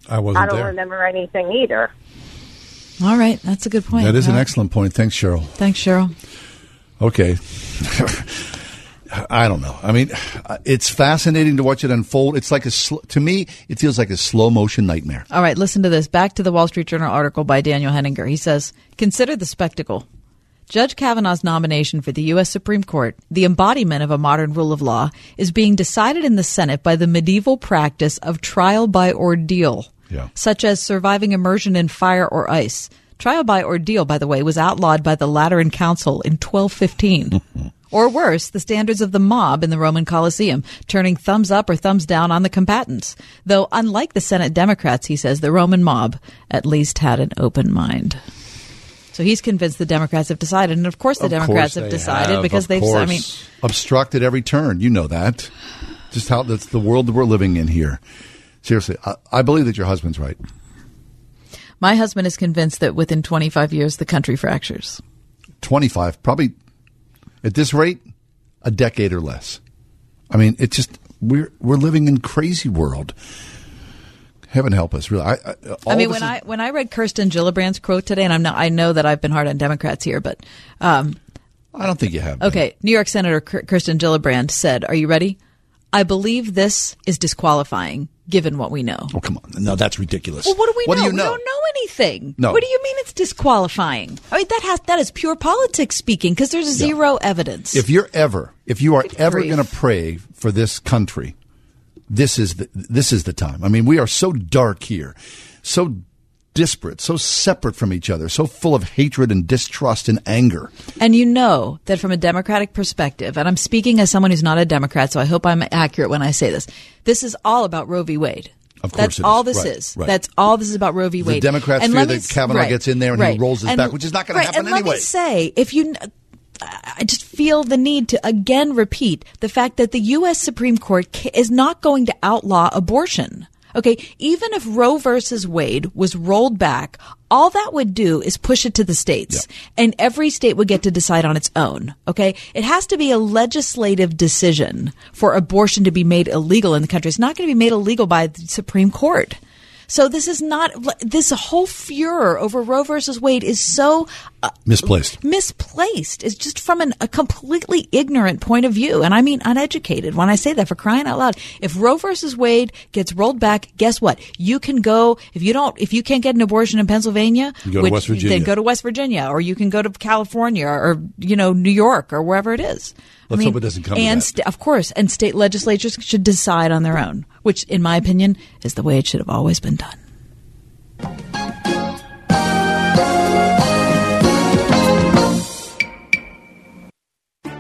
I wasn't I don't there. remember anything either. All right, that's a good point. That is an All right. excellent point. Thanks, Cheryl. Thanks, Cheryl. Okay. I don't know. I mean, it's fascinating to watch it unfold. It's like a sl- to me, it feels like a slow motion nightmare. All right, listen to this. Back to the Wall Street Journal article by Daniel Henninger. He says, Consider the spectacle. Judge Kavanaugh's nomination for the U.S. Supreme Court, the embodiment of a modern rule of law, is being decided in the Senate by the medieval practice of trial by ordeal, Yeah. such as surviving immersion in fire or ice. Trial by ordeal, by the way, was outlawed by the Lateran Council in 1215. Or worse, the standards of the mob in the Roman Colosseum, turning thumbs up or thumbs down on the combatants. Though, unlike the Senate Democrats, he says, the Roman mob at least had an open mind. So he's convinced the Democrats have decided, and of course the Of Democrats course have decided have, because they've. I mean, obstruct at every turn. You know that. Just how that's the world that we're living in here. Seriously, I, I believe that your husband's right. my husband is convinced that within 25 years the country fractures. Twenty five, probably at this rate, a decade or less. I mean, it's just we're we're living in crazy world. Heaven help us, really. I, I, I mean, when I when I read Kirsten Gillibrand's quote today, and I'm not, I know that I've been hard on Democrats here, but um, I don't think you have. Okay, New York Senator Kirsten Gillibrand said, "Are you ready? I believe this is disqualifying, given what we know." Oh come on, no, that's ridiculous. Well, what do we What know? do you We don't know anything. No. What do you mean it's disqualifying? I mean that has that is pure politics speaking because there's zero evidence. If you're ever, if you are ever going to pray for this country, this is the, this is the time. I mean, we are so dark here, so disparate, so separate from each other, so full of hatred and distrust and anger. And you know that from a Democratic perspective, and I'm speaking as someone who's not a Democrat, so I hope I'm accurate when I say this. This is all about Roe v. Wade. Of course That's it is. all this Right, is. right. That's all this is about Roe v. Wade. The Democrats and fear that s- Kavanaugh right, gets in there and he rolls his And- back, which is not gonna happen and Let anyway. me say, if you, I just feel the need to again repeat the fact that the U.S. Supreme Court is not going to outlaw abortion. Okay, even if Roe versus Wade was rolled back, all that would do is push it to the states, and every state would get to decide on its own. Okay, it has to be a legislative decision for abortion to be made illegal in the country. It's not going to be made illegal by the Supreme Court. So this is not this whole furor over Roe versus Wade is so uh, Misplaced. misplaced. It's just from an, a completely ignorant point of view, and I mean uneducated. When I say that, for crying out loud, if Roe versus Wade gets rolled back, guess what? You can go if you don't if you can't get an abortion in Pennsylvania, You go to West Virginia. then go to West Virginia, or you can go to California, or you know New York, or wherever it is. Let's hope it doesn't come And sta- of course, and state legislatures should decide on their own, which, in my opinion, is the way it should have always been done.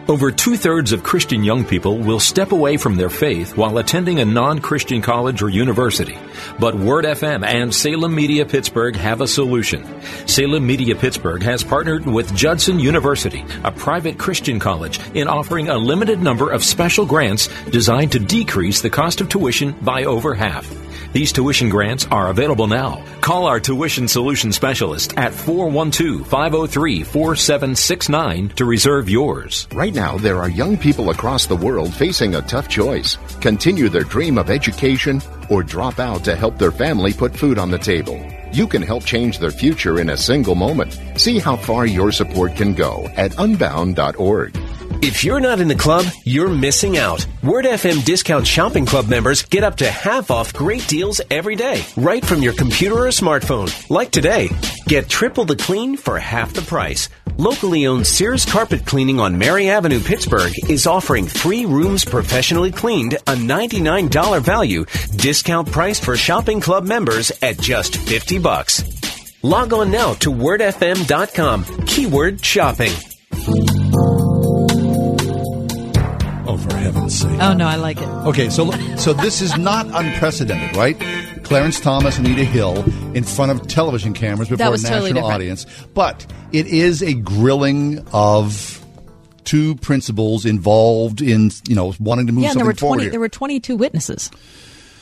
Over two thirds of Christian young people will step away from their faith while attending a non Christian college or university. But Word FM and Salem Media Pittsburgh have a solution. Salem Media Pittsburgh has partnered with Judson University, a private Christian college, in offering a limited number of special grants designed to decrease the cost of tuition by over half. These tuition grants are available now. Call our tuition solution specialist at 412 503 4769 to reserve yours. Right now, there are young people across the world facing a tough choice continue their dream of education or drop out to help their family put food on the table. You can help change their future in a single moment. See how far your support can go at unbound.org. If you're not in the club, you're missing out. Word FM Discount Shopping Club members get up to half off great deals every day, right from your computer or smartphone. Like today, get triple the clean for half the price. Locally owned Sears Carpet Cleaning on Mary Avenue, Pittsburgh is offering three rooms professionally cleaned, a $99 value, discount price for shopping club members at just 50 bucks. Log on now to wordfm.com, keyword shopping. Heaven's sake! Oh no, I like it. Okay, so so this is not unprecedented, right? Clarence Thomas, and Anita Hill, in front of television cameras before a national totally audience, but it is a grilling of two principals involved in you know wanting to move yeah, something there were forward twenty. here. There were twenty-two witnesses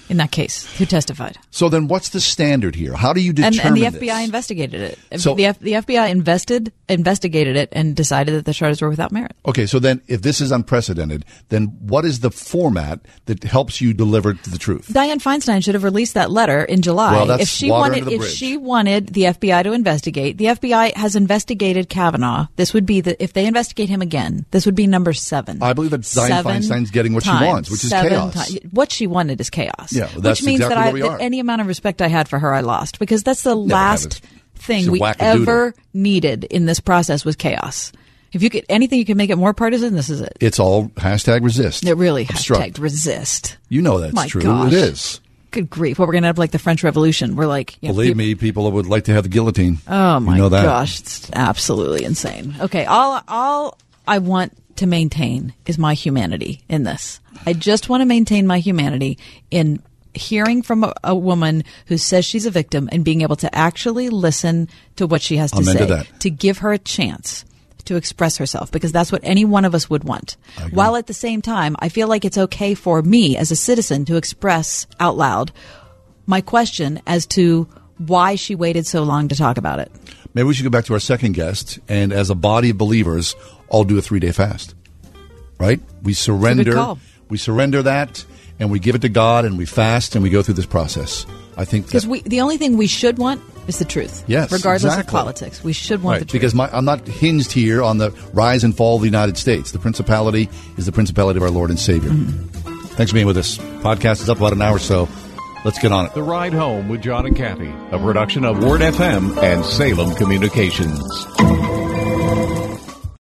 in that case who testified, so then, what's the standard here? How do you and, determine and the this? FBI investigated it. So- the, F, the FBI invested investigated it and decided that the charges were without merit. Okay, so then if this is unprecedented, then what is the format that helps you deliver the truth? Dianne Feinstein should have released that letter in July. Well, that's if she wanted, the if she wanted the FBI to investigate, the FBI has investigated Kavanaugh. This would be the if they investigate him again, this would be number seven. I believe that Dianne Seven Feinstein's getting what she wants, which is chaos. ti- what she wanted is chaos. Yeah, well, that's which means exactly that, I, where we that are. any amount of respect I had for her, I lost because that's the Never last it. thing we ever needed in this process was chaos. If you could anything you can make it more partisan, this is it. It's all hashtag resist. It really Obstruct. hashtag resist. You know that's My true. gosh. It is. Good grief! Well, we're gonna have like the French Revolution. We're like, you know, Believe peop- me, people would like to have the guillotine. Oh my you know that. gosh, it's absolutely insane. Okay, all all I want to maintain is my humanity in this. I just want to maintain my humanity in hearing from a, a woman who says she's a victim and being able to actually listen to what she has to Amen say, to give her a chance to express herself because that's what any one of us would want. While at the same time, I feel like it's okay for me as a citizen to express out loud my question as to why she waited so long to talk about it. Maybe we should go back to our second guest, and as a body of believers, all do a three day fast. Right? We surrender. We surrender that, and we give it to God, and we fast, and we go through this process. I think Because we, the only thing we should want is the truth. Yes, regardless exactly. of politics, we should want right, the truth. because my, I'm not hinged here on the rise and fall of the United States. The principality is the principality of our Lord and Savior. Mm-hmm. Thanks for being with us. Podcast is up about an hour or so. Let's get on it. The Ride Home with John and Kathy, a production of Word FM and Salem Communications.